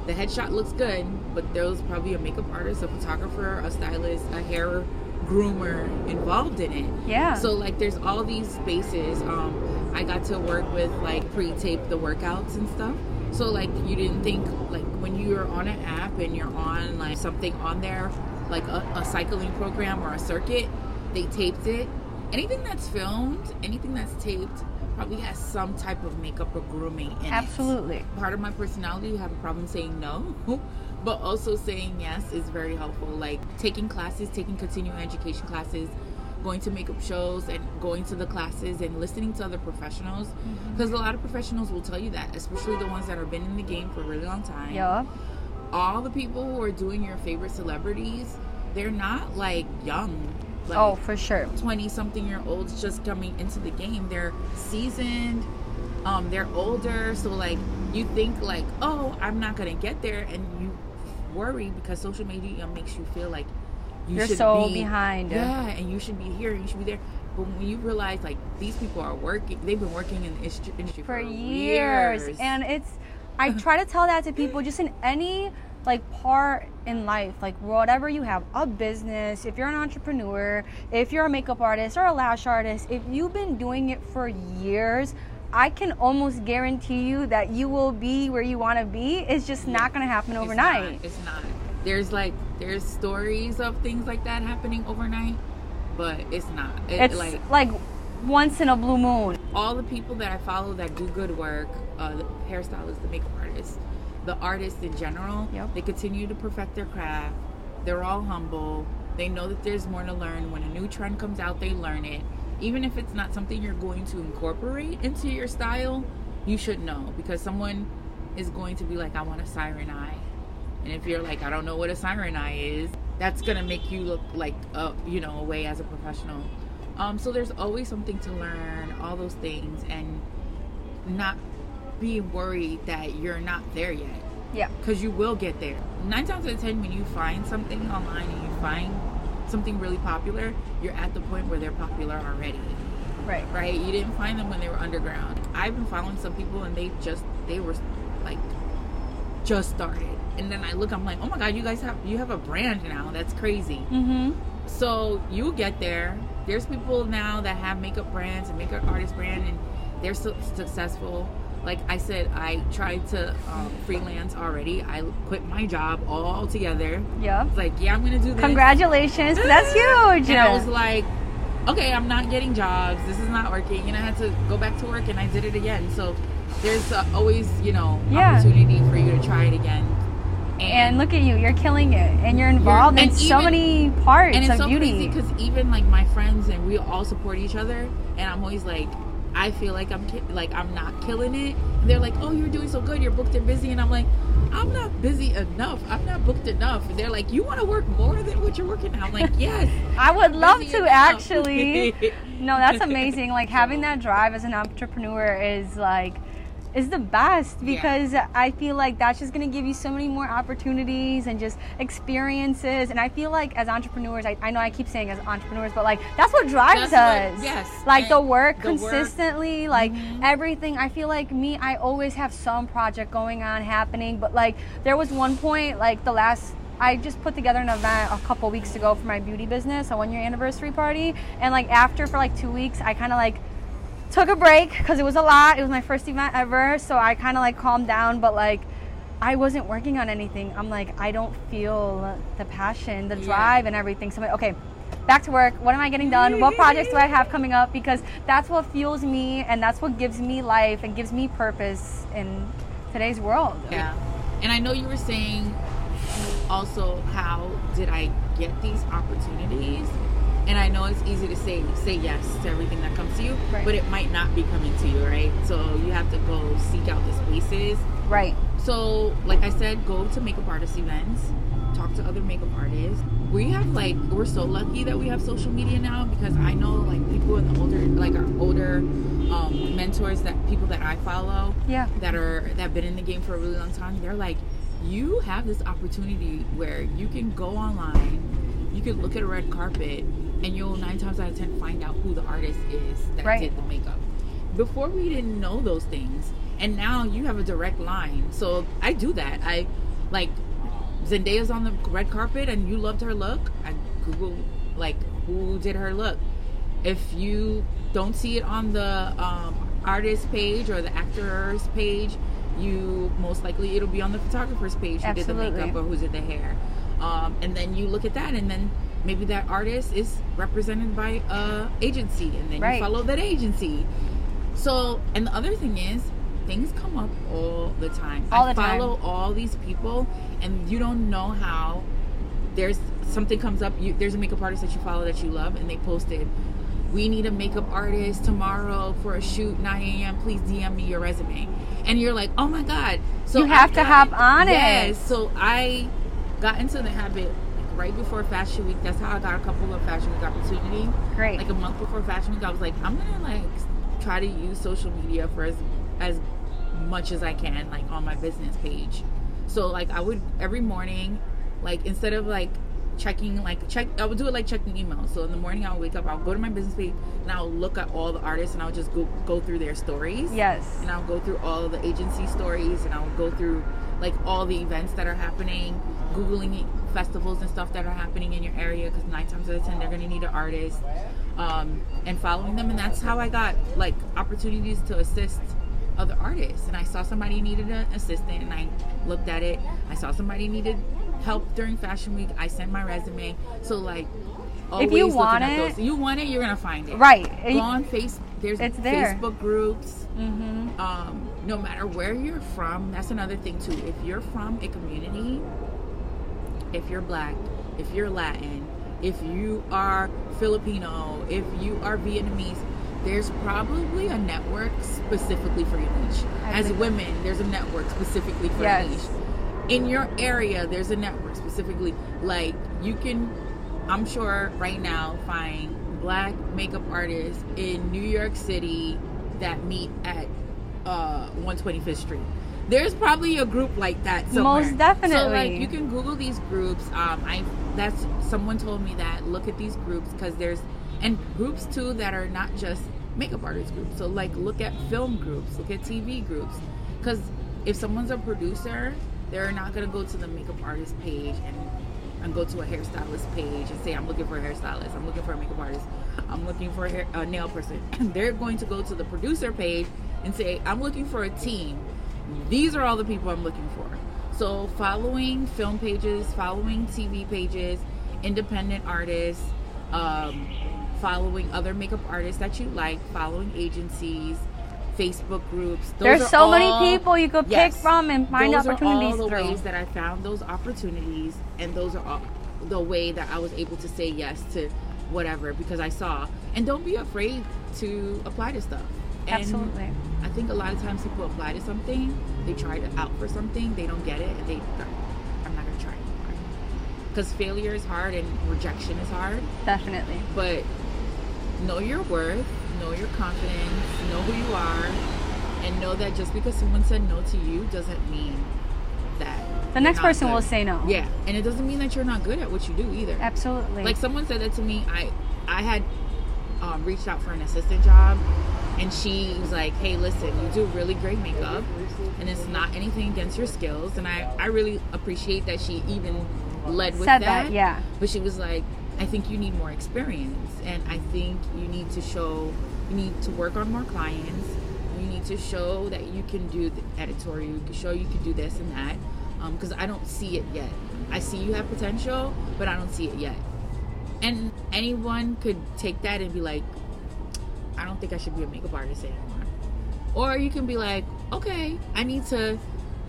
the headshot looks good, but there's probably a makeup artist, a photographer, a stylist, a hair groomer involved in it. Yeah. So like there's all these spaces. Um, I got to work with like pre-tape the workouts and stuff. So like you didn't think like when you're on an app and you're on like something on there, like a, a cycling program or a circuit, they taped it. anything that's filmed, anything that's taped, probably has some type of makeup or grooming in it. Absolutely. Part of my personality, you have a problem saying no, <laughs> but also saying yes is very helpful. Like taking classes, taking continuing education classes, going to makeup shows and going to the classes and listening to other professionals. Because a lot of professionals will tell you that, especially the ones that have been in the game for a really long time Yeah. all the people who are doing your favorite celebrities, they're not like young. Like Oh, for sure. 20 something year olds just coming into the game. They're seasoned, um, they're older. So, like, you think, like, oh, I'm not to get there. And you worry because social media makes you feel like you You're should so be behind. Yeah, and you should be here you should be there. But when you realize, like, these people are working, they've been working in the industry for for, years. years. and it's <laughs> i try to tell that to people just in any like part in life like whatever you have a business if you're an entrepreneur if you're a makeup artist or a lash artist if you've been doing it for years i can almost guarantee you that you will be where you want to be it's just not going to happen It's overnight not, It's not. There's like there's stories of things like that happening overnight, but it's not. It, it's like like once in a blue moon all the people that I follow that do good work, uh, the hairstylists, the makeup artists, the artists in general, Yep. they continue to perfect their craft. They're all humble. They know that there's more to learn. When a new trend comes out, they learn it. Even if it's not something you're going to incorporate into your style, you should know because someone is going to be like, I want a siren eye. And if you're like, I don't know what a siren eye is, that's gonna make you look like, a you know, away as a professional. Um, so there's always something to learn, all those things, and not being worried that you're not there yet, yeah because you will get there. Nine times out of ten, when you find something online and you find something really popular, you're at the point where they're popular already right right? You didn't find them when they were underground. I've been following some people and they just they were like just started. And then I look, I'm like, oh my god, you guys have you have a brand now. That's crazy. mm-hmm So you get there. There's people now that have makeup brands and makeup artist brand and they're so successful. Like I said, I tried to um, freelance already. I quit my job altogether. yeah It's like, yeah, I'm gonna do this. congratulations that's huge And I was like, okay, I'm not getting jobs. This is not working. And I had to go back to work and I did it again. So there's uh, always, you know, Yeah. opportunity for you to try it again. And look at you you're killing it and you're involved in and so even- many parts and it's of so beauty because even like my friends and we all support each other. And I'm always like, I feel like I'm ki- like I'm not killing it. And they're like, oh, you're doing so good. You're booked and busy. And I'm like, I'm not busy enough. I'm not booked enough. And they're like, you want to work more than what you're working now? I'm like, yes. <laughs> I would love to enough." actually. <laughs> No, that's amazing. Like having that drive as an entrepreneur is like is the best Yeah. because I feel like that's just gonna give you so many more opportunities and just experiences. And I feel like as entrepreneurs, I, I know I keep saying as entrepreneurs, but like that's what drives That's what- us. yes. Like the work the work- consistently, like Mhm. everything. I feel like me, I always have some project going on happening, but like there was one point, like the last I just put together an event a couple weeks ago for my beauty business, a one year anniversary party. And like after for like two weeks, I kind of like took a break because it was a lot. It was my first event ever. So I kind of like calmed down, but like I wasn't working on anything. I'm like, I don't feel the passion, the Yeah. drive, and everything. So I'm like, okay, back to work. What am I getting done? What projects do I have coming up? Because that's what fuels me and that's what gives me life and gives me purpose in today's world. Yeah. And I know you were saying also how did I get these opportunities? And I know it's easy to say say yes to everything that comes to you, Right. but it might not be coming to you, right? So you have to go seek out the spaces. Right. So, like I said, go to makeup artist events, talk to other makeup artists. We have like we're so lucky that we have social media now because I know like people in the older like our older um, mentors that people that I follow Yeah. that are that have been in the game for a really long time. They're like, you have this opportunity where you can go online, you can look at a red carpet, and you'll nine times out of ten find out who the artist is that Right. did the makeup. Before we didn't know those things, and now you have a direct line. So I do that. I like Zendaya's on the red carpet, and you loved her look. I Google like who did her look. If you don't see it on the um, artist page or the actor's page, you most likely it'll be on the photographer's page who did the makeup or who did the hair. Um, and then you look at that, and then maybe that artist is represented by a agency and then Right. you follow that agency so and the other thing is things come up all the time All i the time. follow all these people and you don't know how there's something comes up you there's a makeup artist that you follow that you love and they posted we need a makeup artist tomorrow for a shoot 9 a.m please dm me your resume and you're like oh my god so You I have to got- hop on it. yes so i got into the habit right before fashion week that's how i got a couple of fashion week opportunity. Great. like a month before fashion week i was like i'm gonna like try to use social media for as as much as i can like on my business page. So like i would every morning like instead of like checking like check i would do it like checking emails. So in the morning i'll wake up i'll go to my business page and i'll look at all the artists and i'll just go go through their stories. Yes. and I'll go through all the agency stories and I'll go through like all the events that are happening, googling festivals and stuff that are happening in your area because nine times out of ten they're gonna need an artist, um, and following them and that's how I got like opportunities to assist other artists and I saw somebody needed an assistant and I looked at it. I saw somebody needed help during fashion week. I sent my resume. So like. If you want it- those. you want it, you're gonna find it. Right. Go on face. There's It's there. Facebook groups Mm-hmm. um, no matter where you're from, that's another thing too. If you're from a community, if you're black, if you're Latin, if you are Filipino, if you are Vietnamese, there's probably a network specifically for your niche. I As women, there's a network specifically for Yes. your niche. In your area, there's a network specifically. Like you can, I'm sure right now find black makeup artists in New York City that meet at uh, 125th Street. There's probably a group like that somewhere. Most definitely. So like you can Google these groups. Um, I that's someone told me that look at these groups because there's and groups too that are not just makeup artist groups. So like look at film groups, look at TV groups, because if someone's a producer, they're not gonna go to the makeup artist page and and go to a hairstylist page and say I'm looking for a hairstylist, I'm looking for a makeup artist, I'm looking for a, hair, a nail person. <laughs> they're going to go to the producer page and say I'm looking for a team. These are all the people I'm looking for. So following film pages, following TV pages, independent artists, um, following other makeup artists that you like, following agencies, Facebook groups. Those There's so many people you could pick from and find those opportunities are all the through. ways that I found those opportunities, and those are all the way that I was able to say yes to whatever because I saw. And don't be afraid to apply to stuff. And Absolutely. I think a lot of times people apply to something, they try to out for something, they don't get it, and they I'm not gonna try anymore. Because failure is hard and rejection is hard, Definitely. but know your worth, know your confidence, know who you are, and know that just because someone said no to you doesn't mean that The next person good. will say no. Yeah, and it doesn't mean that you're not good at what you do either. Absolutely. Like someone said that to me. I I had um, reached out for an assistant job, and she was like, "Hey, listen, you do really great makeup, and it's not anything against your skills." And I I really appreciate that she even led with Said that, yeah. But she was like, "I think you need more experience, and I think you need to show you need to work on more clients." You need to show that you can do the editorial. You can show you can do this and that. Um, because I don't see it yet. I see you have potential, but I don't see it yet. And anyone could take that and be like, I don't think I should be a makeup artist anymore. Or you can be like, okay, I need to,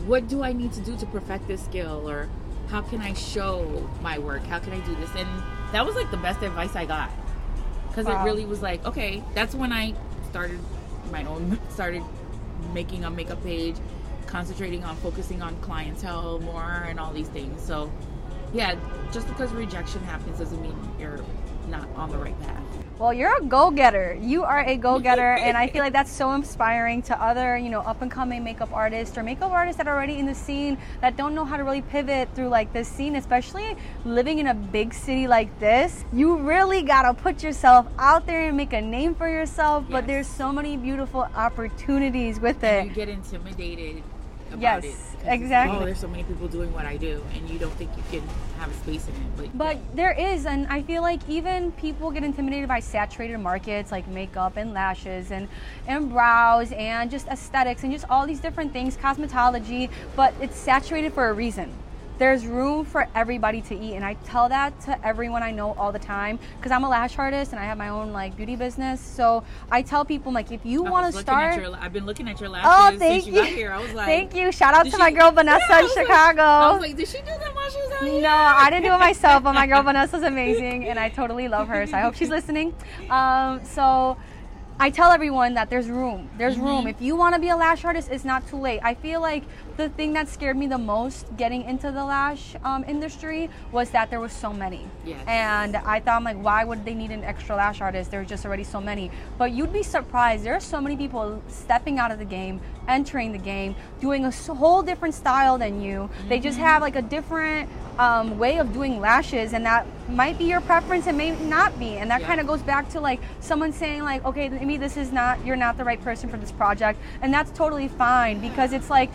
what do I need to do to perfect this skill? Or how can I show my work? How can I do this? And that was like the best advice I got. Because Wow. it really was like, okay, that's when I started my own, <laughs> started making a makeup page, concentrating on focusing on clientele more and all these things. So, yeah, just because rejection happens doesn't mean you're not on the right path. Well, you're a go-getter. You are a go-getter, and I feel like that's so <laughs> inspiring to other, you know, up-and-coming makeup artists or makeup artists that are already in the scene that don't know how to really pivot through like this scene, especially living in a big city like this. You really gotta put yourself out there and make a name for yourself. But there's so many beautiful opportunities with And it. you get intimidated about Yes, it. exactly. Oh, there's so many people doing what I do, and you don't think you can have a space in it. But, But there is, and I feel like even people get intimidated by saturated markets like makeup and lashes and, and brows and just aesthetics and just all these different things, cosmetology, but it's saturated for a reason. There's room for everybody to eat and i tell that to everyone i know all the time because i'm a lash artist and i have my own like beauty business so i tell people like if you want to start your- I've been looking at your lashes Oh, thank since you, got here. I was <laughs> like, thank you shout out to my girl vanessa Yeah, in was like- chicago I was like, did she do that while she was out here? no, I didn't do it <laughs> myself, but my girl Vanessa's amazing, and I totally love her. So I hope she's listening. Um, so I tell everyone that there's room. There's Mm-hmm. room. If you want to be a lash artist, it's not too late. I feel like the thing that scared me the most getting into the lash um, industry was that there was so many. Yes. And I thought, I'm like, why would they need an extra lash artist? There's just already so many. But you'd be surprised. There are so many people stepping out of the game, entering the game, doing a whole different style than you. They just have like a different um, way of doing lashes, and that might be your preference and may not be. And that Yeah. kind of goes back to like someone saying like, okay, maybe this is not you're not the right person for this project, and that's totally fine because it's like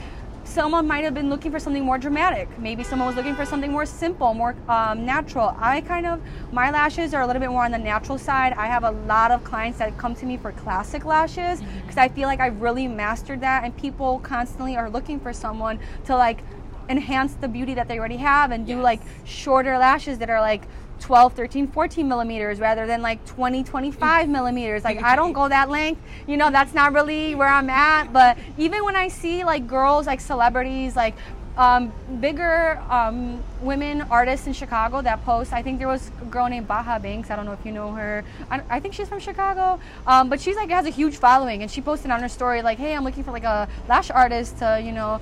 someone might have been looking for something more dramatic. Maybe someone was looking for something more simple, more um, natural. I kind of, my lashes are a little bit more on the natural side. I have a lot of clients that come to me for classic lashes because I feel like I've really mastered that, and people constantly are looking for someone to like enhance the beauty that they already have and do like shorter lashes that are like 12 13 14 millimeters rather than like 20 25 millimeters like i don't go that length you know that's not really where i'm at but even when i see like girls like celebrities like um, bigger um, women artists in Chicago that post. I think there was a girl named Baha Banks. I don't know if you know her. I, I think she's from Chicago, um, but she's like has a huge following, and she posted on her story like, "Hey, I'm looking for like a lash artist to, you know,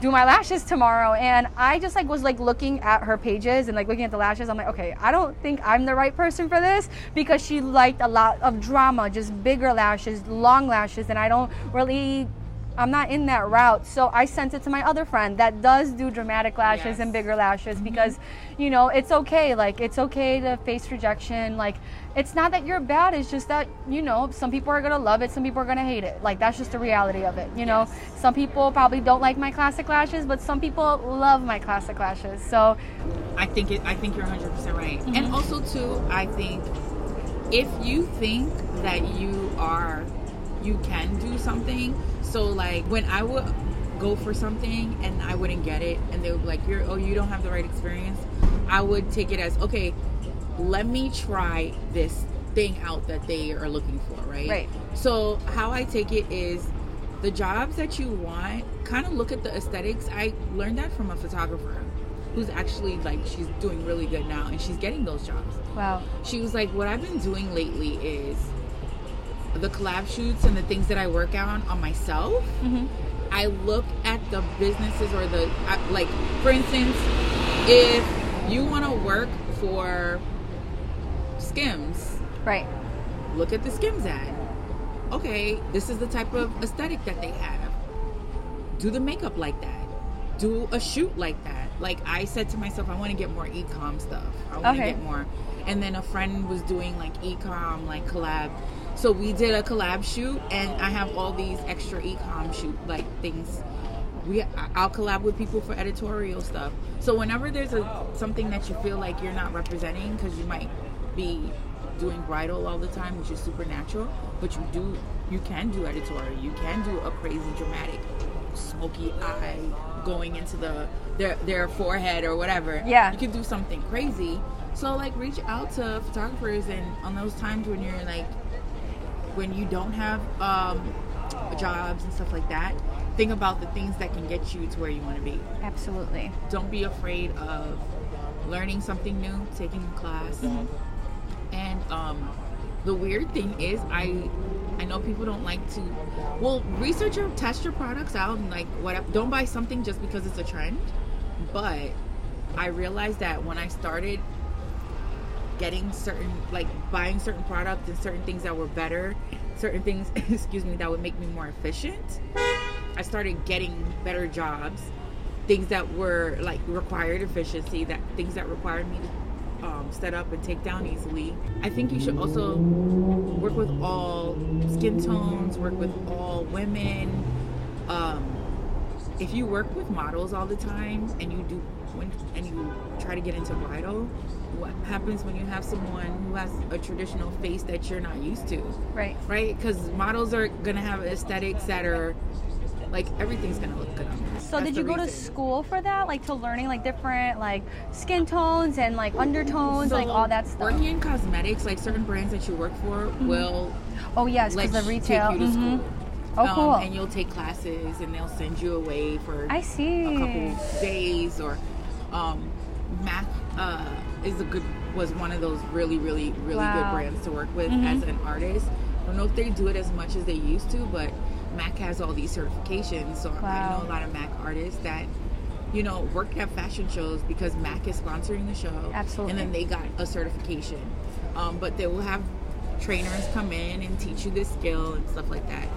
do my lashes tomorrow. And i just like was like looking at her pages and like looking at the lashes. I'm like okay i don't think i'm the right person for this because she liked a lot of drama just bigger lashes long lashes and i don't really i'm not in that route so i sent it to my other friend that does do dramatic lashes Yes. and bigger lashes because you know it's okay like it's okay to face rejection like it's not that you're bad it's just that you know some people are gonna love it some people are gonna hate it like that's just the reality of it you know Yes. some people probably don't like my classic lashes, but some people love my classic lashes. So, I think it. I think you're 100 percent right. Mm-hmm. And also too, I think if you think that you are, you can do something. So like when I would go for something and I wouldn't get it, and they would be like, "You're oh, you don't have the right experience." I would take it as okay. Let me try this thing out that they are looking for, right? Right. So how I take it is the jobs that you want, kind of look at the aesthetics. I learned that from a photographer who's actually like she's doing really good now and she's getting those jobs. wow. She was like, What I've been doing lately is the collab shoots and the things that I work on on myself. hmm I look at the businesses or the like, for instance, if you want to work for Skims, Right. look at the Skims ad. Okay, this is the type of aesthetic that they have. Do the makeup like that. Do a shoot like that. Like I said to myself, I want to get more e-com stuff. I want to Okay. get more. And then a friend was doing like e-com, like collab. So we did a collab shoot, and I have all these extra e-com shoot like things. We I'll collab with people for editorial stuff. So whenever there's a something that you feel like you're not representing because you might be doing bridal all the time, which is supernatural, but you do you can do editorial. You can do a crazy dramatic smoky eye going into the their their forehead or whatever. Yeah. You can do something crazy. So like reach out to photographers and on those times when you're like when you don't have um, jobs and stuff like that, think about the things that can get you to where you want to be. Absolutely. Don't be afraid of learning something new, taking a class. And um, the weird thing is, I I know people don't like to. Well, research or test your products out and like what. Don't buy something just because it's a trend. But I realized that when I started getting certain like buying certain products and certain things that were better certain things <laughs> excuse me that would make me more efficient. I started getting better jobs things that were like required efficiency that things that required me to um, set up and take down easily. I think you should also work with all skin tones work with all women. Um, if you work with models all the time and you do when and you try to get into bridal what happens when you have someone who has a traditional face that you're not used to Right. right because models are gonna have aesthetics that are like everything's gonna look good on me. So That's did you go to school for that, like to learning like different like skin tones and like undertones, like all that stuff? Working in cosmetics, like certain brands that you work for will oh yes, because the retail. take you to mhm. school. Oh Um, cool. and you'll take classes, and they'll send you away for I see. a couple days or um, Mac uh, is a good was one of those really really really Wow. good brands to work with Mhm. as an artist. I don't know if they do it as much as they used to, but Mac has all these certifications. So I know a lot of Mac artists that you know work at fashion shows because Mac is sponsoring the show. Absolutely. and then they got a certification. Um, but they will have trainers come in and teach you this skill and stuff like that.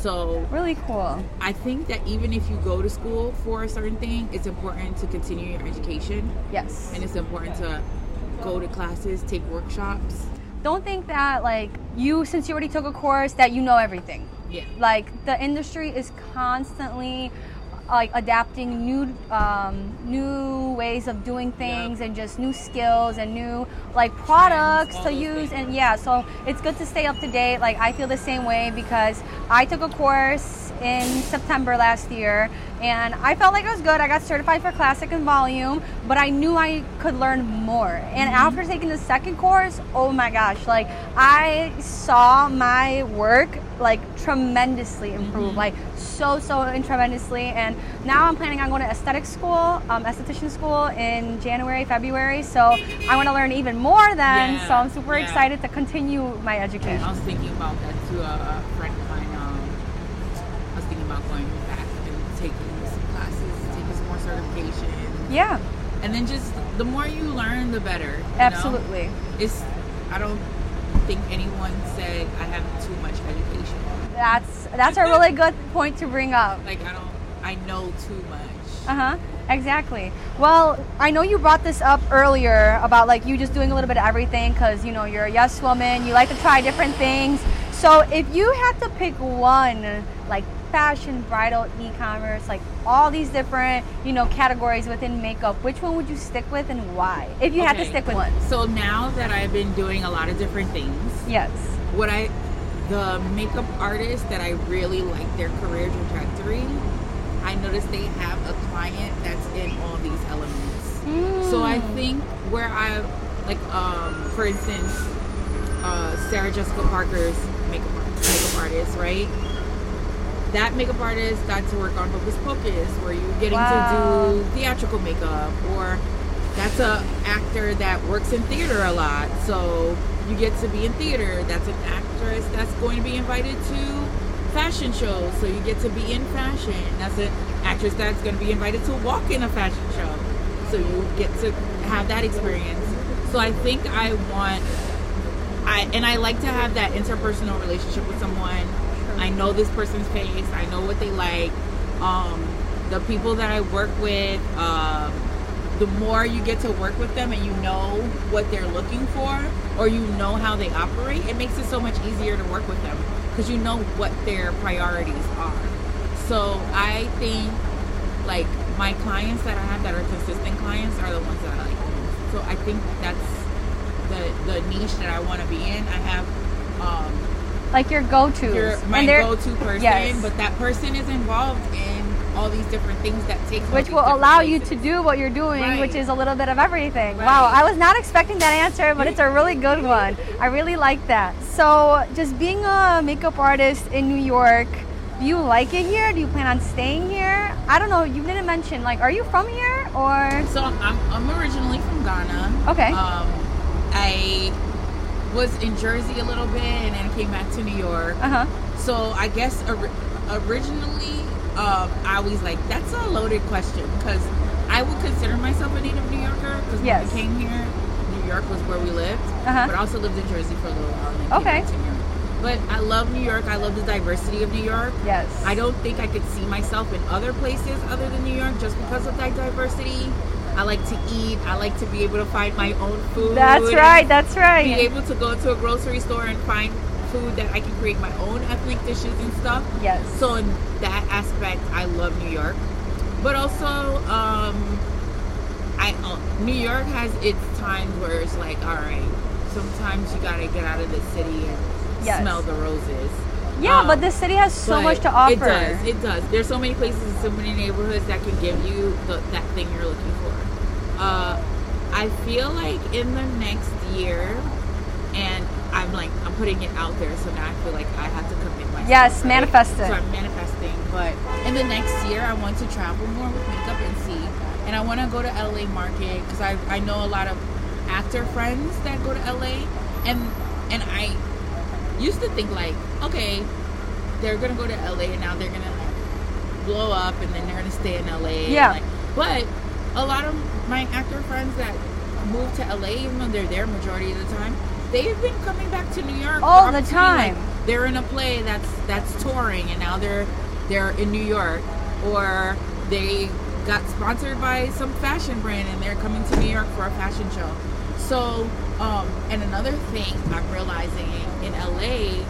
So Really cool. I think that even if you go to school for a certain thing, it's important to continue your education Yes. and it's important to go to classes, take workshops. Don't think that like you, since you already took a course, that you know everything. Yeah. Like the industry is constantly like adapting new um, new ways of doing things and just new skills and new like products to use and yeah. so it's good to stay up to date. Like i feel the same way because i took a course in september last year and i felt like it was good. I got certified for classic and volume but i knew i could learn more. And after taking the second course oh my gosh like i saw my work like tremendously improve like so so and tremendously and now i'm planning on going to aesthetic school um, esthetician school in january february so i want to learn even more then Yeah, so i'm super yeah. excited to continue my education I was thinking about that too. A friend of mine, um, I was thinking about going back and taking some classes, taking some more certifications. yeah And then just the more you learn, the better. you know? absolutely It's, I don't think anyone said I have too much education. that's that's a really good point to bring up Like, I don't, I know too much. Uh huh. Exactly. Well, I know you brought this up earlier about like you just doing a little bit of everything because you know you're a yes woman. You like to try different things. So if you had to pick one, like fashion, bridal, e-commerce, like all these different you know categories within makeup, which one would you stick with and why? If you had to stick with one. So now that I've been doing a lot of different things, Yes. what I the makeup artists that I really like their career trajectory, I noticed they have a client that's in all these elements. So I Mm. think where I like um for instance uh Sarah Jessica Parker's makeup makeup artist, right? That makeup artist got to work on Hocus Pocus where you're getting Wow. to do theatrical makeup or that's a actor that works in theater a lot. So you get to be in theater. That's an actress that's going to be invited to fashion shows so you get to be in fashion. That's an actress that's going to be invited to walk in a fashion show. So you get to have that experience. So i think i want i and i like to have that interpersonal relationship with someone i know this person's face i know what they like um the people that i work with um the more you get to work with them and you know what they're looking for or you know how they operate, it makes it so much easier to work with them because you know what their priorities are. So I think like my clients that I have that are consistent clients are the ones that I like. So I think that's the the niche that I want to be in. I have um, Like your your, my go-to person, Yes. but that person is involved in all these different things that take which will allow you to do what you're doing, Right. which is a little bit of everything. Right. Wow, I was not expecting that answer, but it's a really good <laughs> one. I really like that. So, just being a makeup artist in New York, do you like it here? Do you plan on staying here? I don't know. You didn't mention like, are you from here or? So I'm, I'm originally from Ghana. Okay. Um, I was in Jersey a little bit and then came back to New York. Uh huh. So I guess ori- originally, um, I was like that's a loaded question because I would consider myself a native New Yorker because Yes. when we came here, New York was where we lived, Uh-huh. but I also lived in Jersey for a little while. Okay. back to New York. But I love New York. I love the diversity of New York. Yes. I don't think I could see myself in other places other than New York just because of that diversity. I like to eat. I like to be able to find my own food. That's right. That's right. Be able to go to a grocery store and find food that I can create my own ethnic dishes and stuff. Yes. So in that aspect, I love New York. But also, um, I uh, New York has its times where it's like, all right, sometimes you gotta get out of the city and Yes. smell the roses. Yeah, Um, but the city has so much to offer. It does. It does. There's so many places and so many neighborhoods that can give you the, that thing you're looking for. Uh, I feel like in the next year, and I'm like I'm putting it out there, so now I feel like I have to commit myself. Yes, right? manifest it. So I'm manifesting, but in the next year, I want to travel more with makeup and see, and I want to go to LA market because I I know a lot of actor friends that go to LA, and and I used to think like, okay, they're gonna go to LA and now they're gonna like blow up and then they're gonna stay in LA. Yeah. like- but a lot of my actor friends that move to LA, even though they're there majority of the time, they've been coming back to New York All the time. Like, they're in a play that's that's touring and now they're they're in New York or they got sponsored by some fashion brand and they're coming to New York for a fashion show. So, um, and another thing I'm realizing in LA,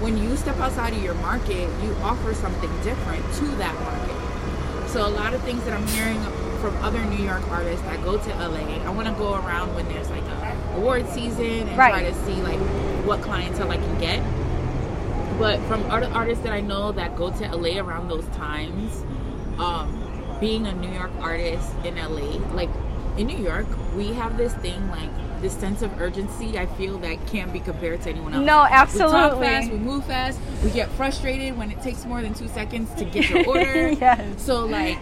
when you step outside of your market, you offer something different to that market. So a lot of things that I'm hearing from other New York artists that go to LA, I want to go around when there's like a award season and Right. try to see like what clientele I can get. But from other artists that I know that go to LA around those times, um, being a New York artist in LA, like in New York, we have this thing like this sense of urgency. I feel that can't be compared to anyone else. No, absolutely. We talk fast, we move fast, we get frustrated when it takes more than two seconds to get your <laughs> order. yes. So like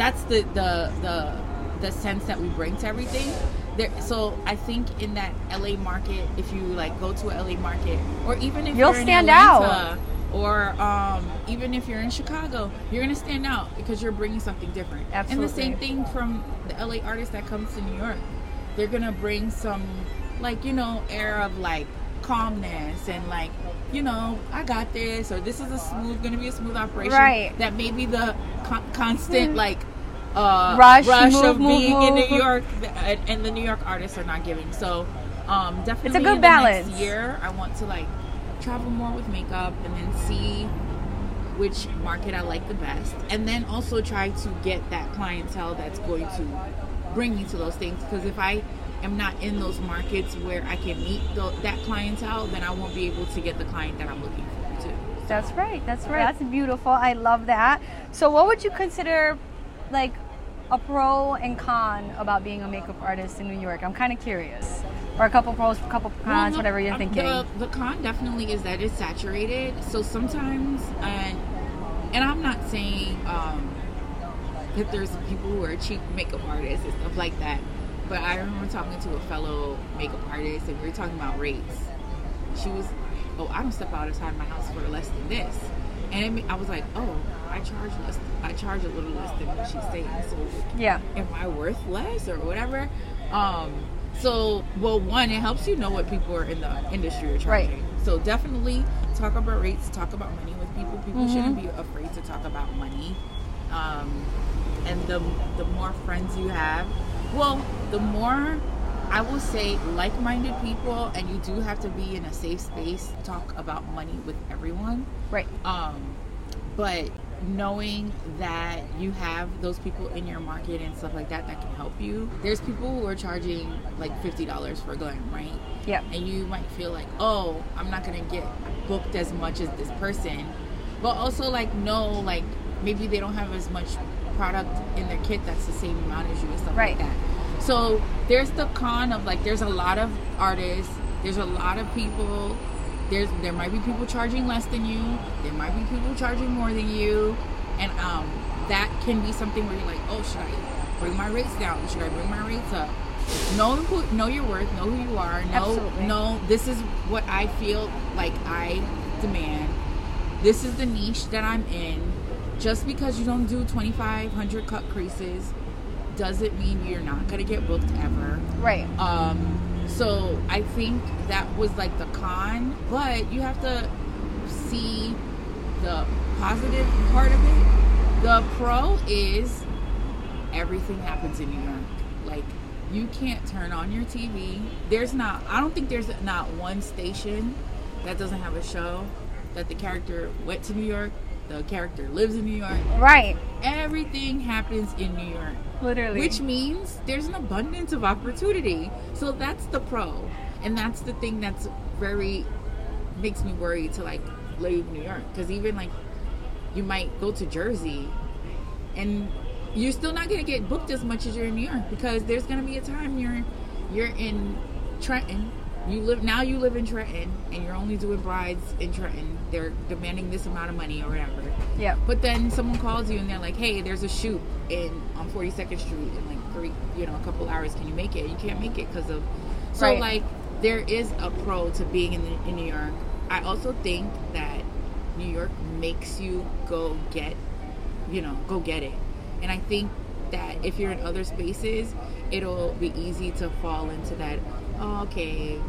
that's the the the the sense that we bring to everything. There, so I think in that LA market, if you like go to a LA market, or even if You'll you're in stand Atlanta, or um, even if you're in Chicago, you're gonna stand out because you're bringing something different. Absolutely. And the same thing from the LA artist that comes to New York, they're gonna bring some like you know air of like calmness and like you know I got this or this is a smooth gonna be a smooth operation Right. that maybe the con- constant like uh, Rush, move, of move, being in. New York and, and the New York artists are not giving. So um, definitely good in the balance. next year I want to like travel more with makeup and then see which market I like the best, and then also try to get that clientele that's going to bring me to those things. Because if I am not in those markets where I can meet tho- that clientele, then I won't be able to get the client that I'm looking for too. That's right. That's right. That's beautiful. I love that. So, what would you consider like a pro and con about being a makeup artist in New York? I'm kind of curious. Or a couple pros, a couple cons, Well, whatever you're um, thinking. The, the con definitely is that it's saturated. So sometimes, and and I'm not saying um, that there's people who are cheap makeup artists and stuff like that. But I remember talking to a fellow makeup artist, and we were talking about rates. She was, oh, I don't step outside my house for less than this, and it, I was like, oh, I charge less. I charge a little less than what she's saying. So yeah. am I worth less or whatever? Um, so, well, one, it helps you know what people are in the industry are charging. Right. So definitely talk about rates, talk about money with people. People Mhm. shouldn't be afraid to talk about money. Um, and the the more friends you have, well, the more I will say like-minded people, and you do have to be in a safe space to talk about money with everyone Right. um, but knowing that you have those people in your market and stuff like that that can help you there's people who are charging like $50 for glam right Yeah. and you might feel like oh i'm not gonna get booked as much as this person but also like no like maybe they don't have as much product in their kit that's the same amount as you and stuff Right. like that so there's the con of like there's a lot of artists there's a lot of people there's there might be people charging less than you there might be people charging more than you and um that can be something where you're like oh should i bring my rates down? Should i bring my rates up? Know who know your worth know who you are know Absolutely. know this is what i feel like i demand. This is the niche that i'm in. Just because you don't do 2500 cut creases doesn't mean you're not gonna get booked ever? Right. um, so I think that was like the con, but you have to see the positive part of it. The pro is everything happens in New York. Like you can't turn on your TV. There's not. I don't think there's not one station that doesn't have a show that the character went to New York. The character lives in New York. Right. Everything happens in New York. Literally. Which means there's an abundance of opportunity. So that's the pro. And that's the thing that's very makes me worry to like leave New York because even like you might go to Jersey and you're still not gonna get booked as much as you're in New York because there's gonna be a time you're you're in Trenton. You live now. You live in Trenton, and you're only doing brides in Trenton. They're demanding this amount of money or whatever. Yeah. But then someone calls you and they're like, "Hey, there's a shoot in on 42nd Street in like three, you know, a couple hours. Can you make it?" You can't make it because of. So Right. like, there is a pro to being in the, in New York. I also think that New York makes you go get, you know, go get it. And I think that if you're in other spaces, it'll be easy to fall into that. Oh, okay,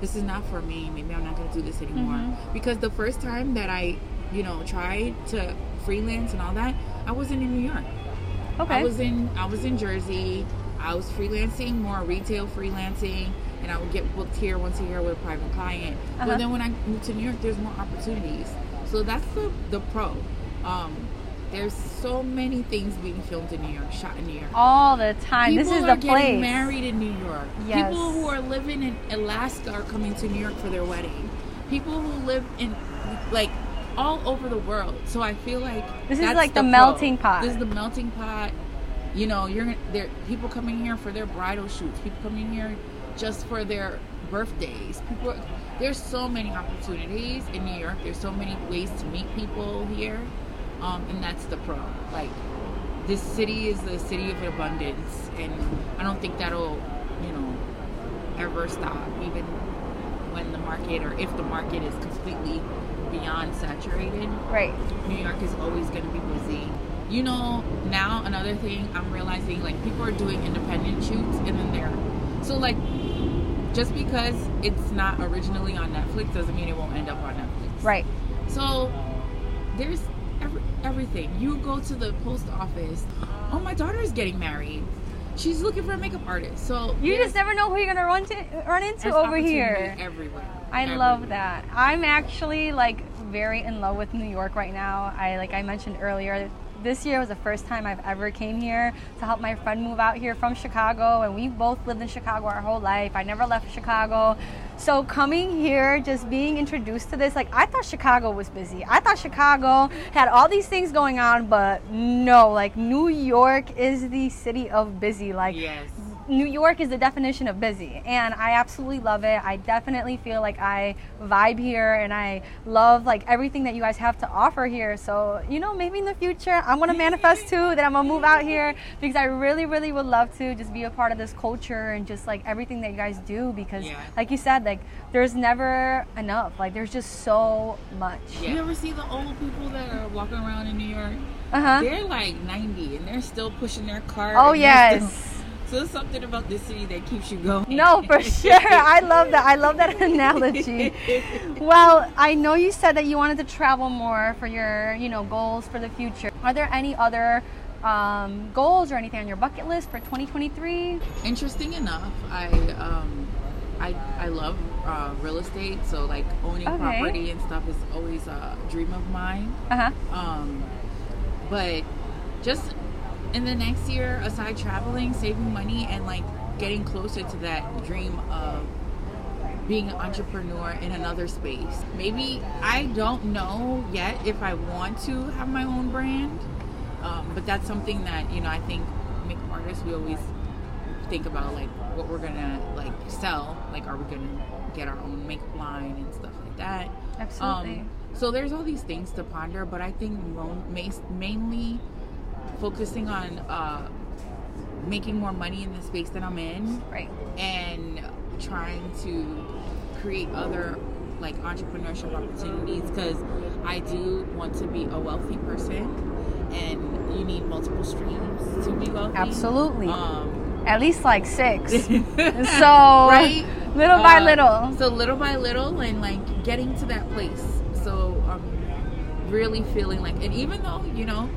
this is not for me. Maybe I'm not going to do this anymore. Mm-hmm. Because the first time that I, you know, tried to freelance and all that, I wasn't in New York. Okay. I was in I was in Jersey. I was freelancing more retail freelancing, and I would get booked here once a year with a private client. Uh-huh. But then when I moved to New York, there's more opportunities. So that's the the pro. Um, there's so many things being filmed in New York, shot in New York. All the time. People this is are getting married in New York. Yes. People who are living in Alaska are coming to New York for their wedding. People who live in like all over the world. So I feel like This is like the pro. melting pot. This is the melting pot. You know, you're there. People coming here for their bridal shoots. People coming here just for their birthdays. People. There's so many opportunities in New York. There's so many ways to meet people here, um, and that's the pro. Like this city is the city of abundance, and I don't think that'll, you know, ever stop. Even when the market, or if the market is completely beyond saturated, Right. New York is always going to be busy. You know, now another thing I'm realizing, like people are doing independent shoots, and then they're so like just because it's not originally on Netflix doesn't mean it won't end up on Netflix. Right. So there's every, everything. You go to the post office. Oh, my daughter's getting married. She's looking for a makeup artist. So You just never know who you're gonna run to run into over here. Everywhere. I love that. I'm actually like very in love with New York right now. I like I mentioned earlier, this year was the first time I've ever came here to help my friend move out here from Chicago and we both lived in Chicago our whole life. I never left Chicago. So coming here, just being introduced to this, like I thought Chicago was busy. I thought Chicago had all these things going on, but no, like New York is the city of busy. Like Yes. New York is the definition of busy, and I absolutely love it. I definitely feel like I vibe here, and I love like everything that you guys have to offer here. So you know, maybe in the future, I'm gonna manifest too that I'm gonna move out here because I really, really would love to just be a part of this culture and just like everything that you guys do. Because, Yeah. like you said, like there's never enough. Like there's just so much. You ever see the old people that are walking around in New York? Uh huh. They're like 90 and they're still pushing their cart. Oh yes. So there's something about this city that keeps you going. No, for <laughs> sure. I love that. I love that <laughs> analogy. Well, I know you said that you wanted to travel more for your, you know, goals for the future. Are there any other um, goals or anything on your bucket list for 2023? Interesting enough, I um, I I love uh, real estate, so like owning Okay. property and stuff is always a dream of mine. Uh huh. Um, but just in the next year, aside traveling, saving money, and like getting closer to that dream of being an entrepreneur in another space. Maybe I don't know yet if I want to have my own brand, um, but that's something that you know I think makeup artists we always think about like what we're gonna like sell. Like, are we gonna get our own makeup line and stuff like that? Absolutely. Um, so there's all these things to ponder, but I think mainly focusing on uh, making more money in the space that I'm in Right. and trying to create other like entrepreneurship opportunities because I do want to be a wealthy person and you need multiple streams to be wealthy. Absolutely. Um, At least like six. <laughs> so right? little by Uh, little. So little by little, and like getting to that place. So I'm really feeling like, and even though you know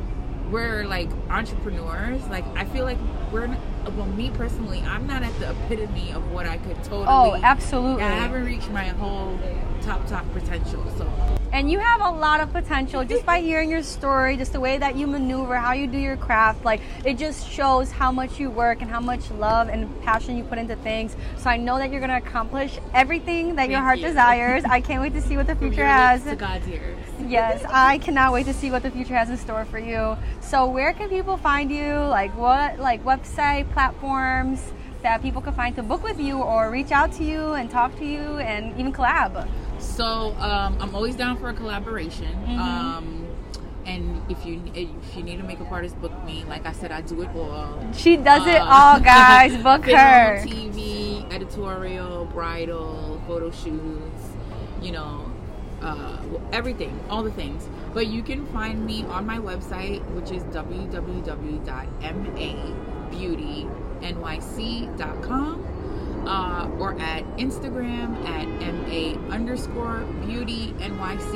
we're like entrepreneurs, like I feel like we're. Well, me personally, I'm not at the epitome of what I could totally. Oh, absolutely. I haven't reached my whole top top potential. So And you have a lot of potential just by hearing your story, just the way that you maneuver, how you do your craft. Like it just shows how much you work and how much love and passion you put into things. So I know that you're gonna accomplish everything that your heart you. desires. I can't wait to see what the future has. to God's ears. Yes, I cannot wait to see what the future has in store for you. So where can people find you? Like what like website, platforms that people can find to book with you or reach out to you and talk to you and even collab? So um, I'm always down for a collaboration. Mm-hmm. Um, and if you if you need a makeup artist, book me. Like I said, I do it all. She does it Uh, all, guys. <laughs> Book her. TV, editorial, bridal, photo shoots. You know, uh, everything, all the things. But you can find me on my website, which is www.mabeautynyc.com. Uh, or at Instagram at ma underscore beauty nyc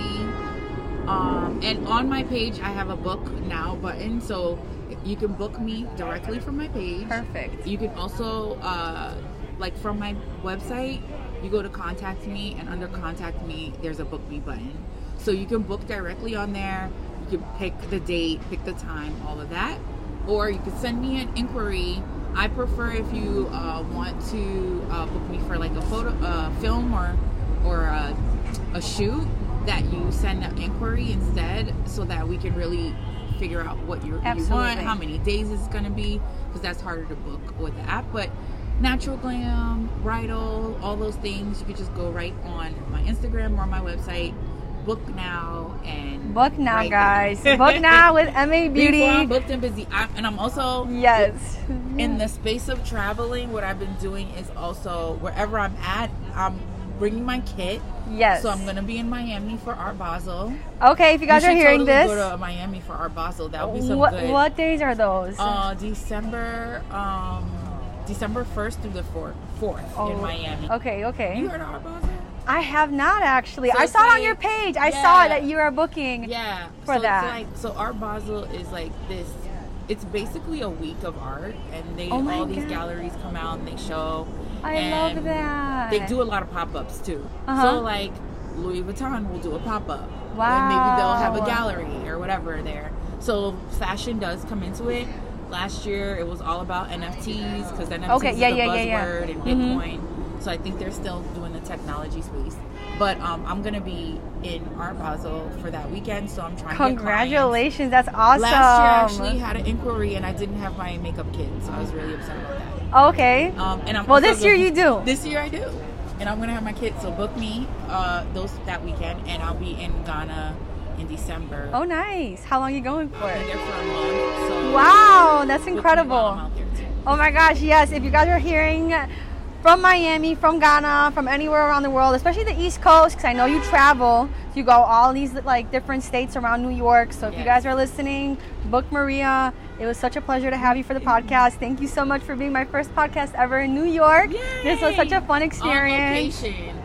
um, and on my page i have a book now button so you can book me directly from my page. Perfect. you can also uh, like from my website you go to contact me and under contact me there's a book me button. So you can book directly on there. You can pick the date pick the time all of that. Or you can send me an inquiry i prefer if you uh, want to uh, book me for like a photo uh, film or or a, a shoot that you send an inquiry instead so that we can really figure out what you're, you want how many days it's going to be because that's harder to book with the app. But natural glam bridal all those things you could just go right on my instagram or my website book now and Book now, right guys. <laughs> Book now with MA Before Beauty. I'm booked and busy I, and i'm also Yes. in the space of traveling what i've been doing is also wherever i'm at i'm bringing my kit Yes. so i'm gonna be in miami for art basel Okay, if you guys You are hearing totally this, go to miami for art basel that would be some what good what days are those? uh december um december 1st through the 4th 4th in miami Oh, Okay, okay. you heard of art basel I have not actually. So I saw it on your page. I saw that you are booking. Yeah. for so that. Like, so Art Basel is like this. It's basically a week of art, and they Oh all these God. galleries come out and they show. I love that. They do a lot of pop ups too. Uh-huh. So like Louis Vuitton will do a pop up. And maybe they'll have a gallery or whatever there. So fashion does come into it. Last year it was all about NFTs because NFTs Okay, is yeah, the yeah, yeah, yeah. buzzword and Mhm. Bitcoin. So I think they're still doing technology space. But um, I'm gonna be in Art Basel for that weekend, so I'm trying to. Congratulations, that's awesome. Last year I actually had an inquiry and I didn't have my makeup kit, so I was really upset about that. okay. Um, and I'm Well, this year you do. This year I do, and I'm gonna have my kit. So book me uh, those that weekend, and I'll be in Ghana in December. Oh, nice. How long are you going for? I'll be there for a month. So Wow, that's book me while I'm incredible. out there, too. Oh my gosh, yes. If you guys are hearing from Miami, from Ghana, from anywhere around the world, especially the East Coast, because I know you travel, you go all these like different states around New York. So if you guys are listening, book Maria. It was such a pleasure to have you for the podcast. Thank you so much for being my first podcast ever in New York. This was such a fun experience. On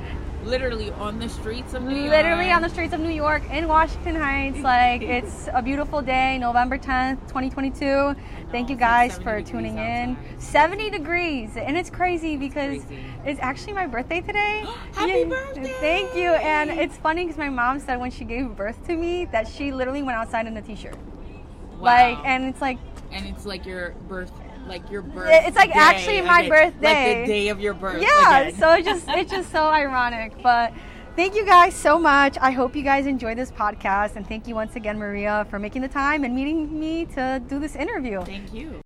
literally on the streets of New York. Literally on the streets of New York in Washington Heights. Like it's a beautiful day, November 10th, 2022. Thank you it's like guys for tuning in. outside. 70 degrees. And it's crazy because crazy. it's actually my birthday today. <gasps> Happy Yeah, birthday! Thank you. And it's funny because my mom said when she gave birth to me that she literally went outside in a t-shirt. Wow. Like and it's like and it's like your birth, like your birth. It's like actually my again. birthday. like the day of your birth. yeah again. so it's just it's just so <laughs> ironic but thank you guys so much i hope you guys enjoy this podcast and thank you once again maria for making the time and meeting me to do this interview Thank you.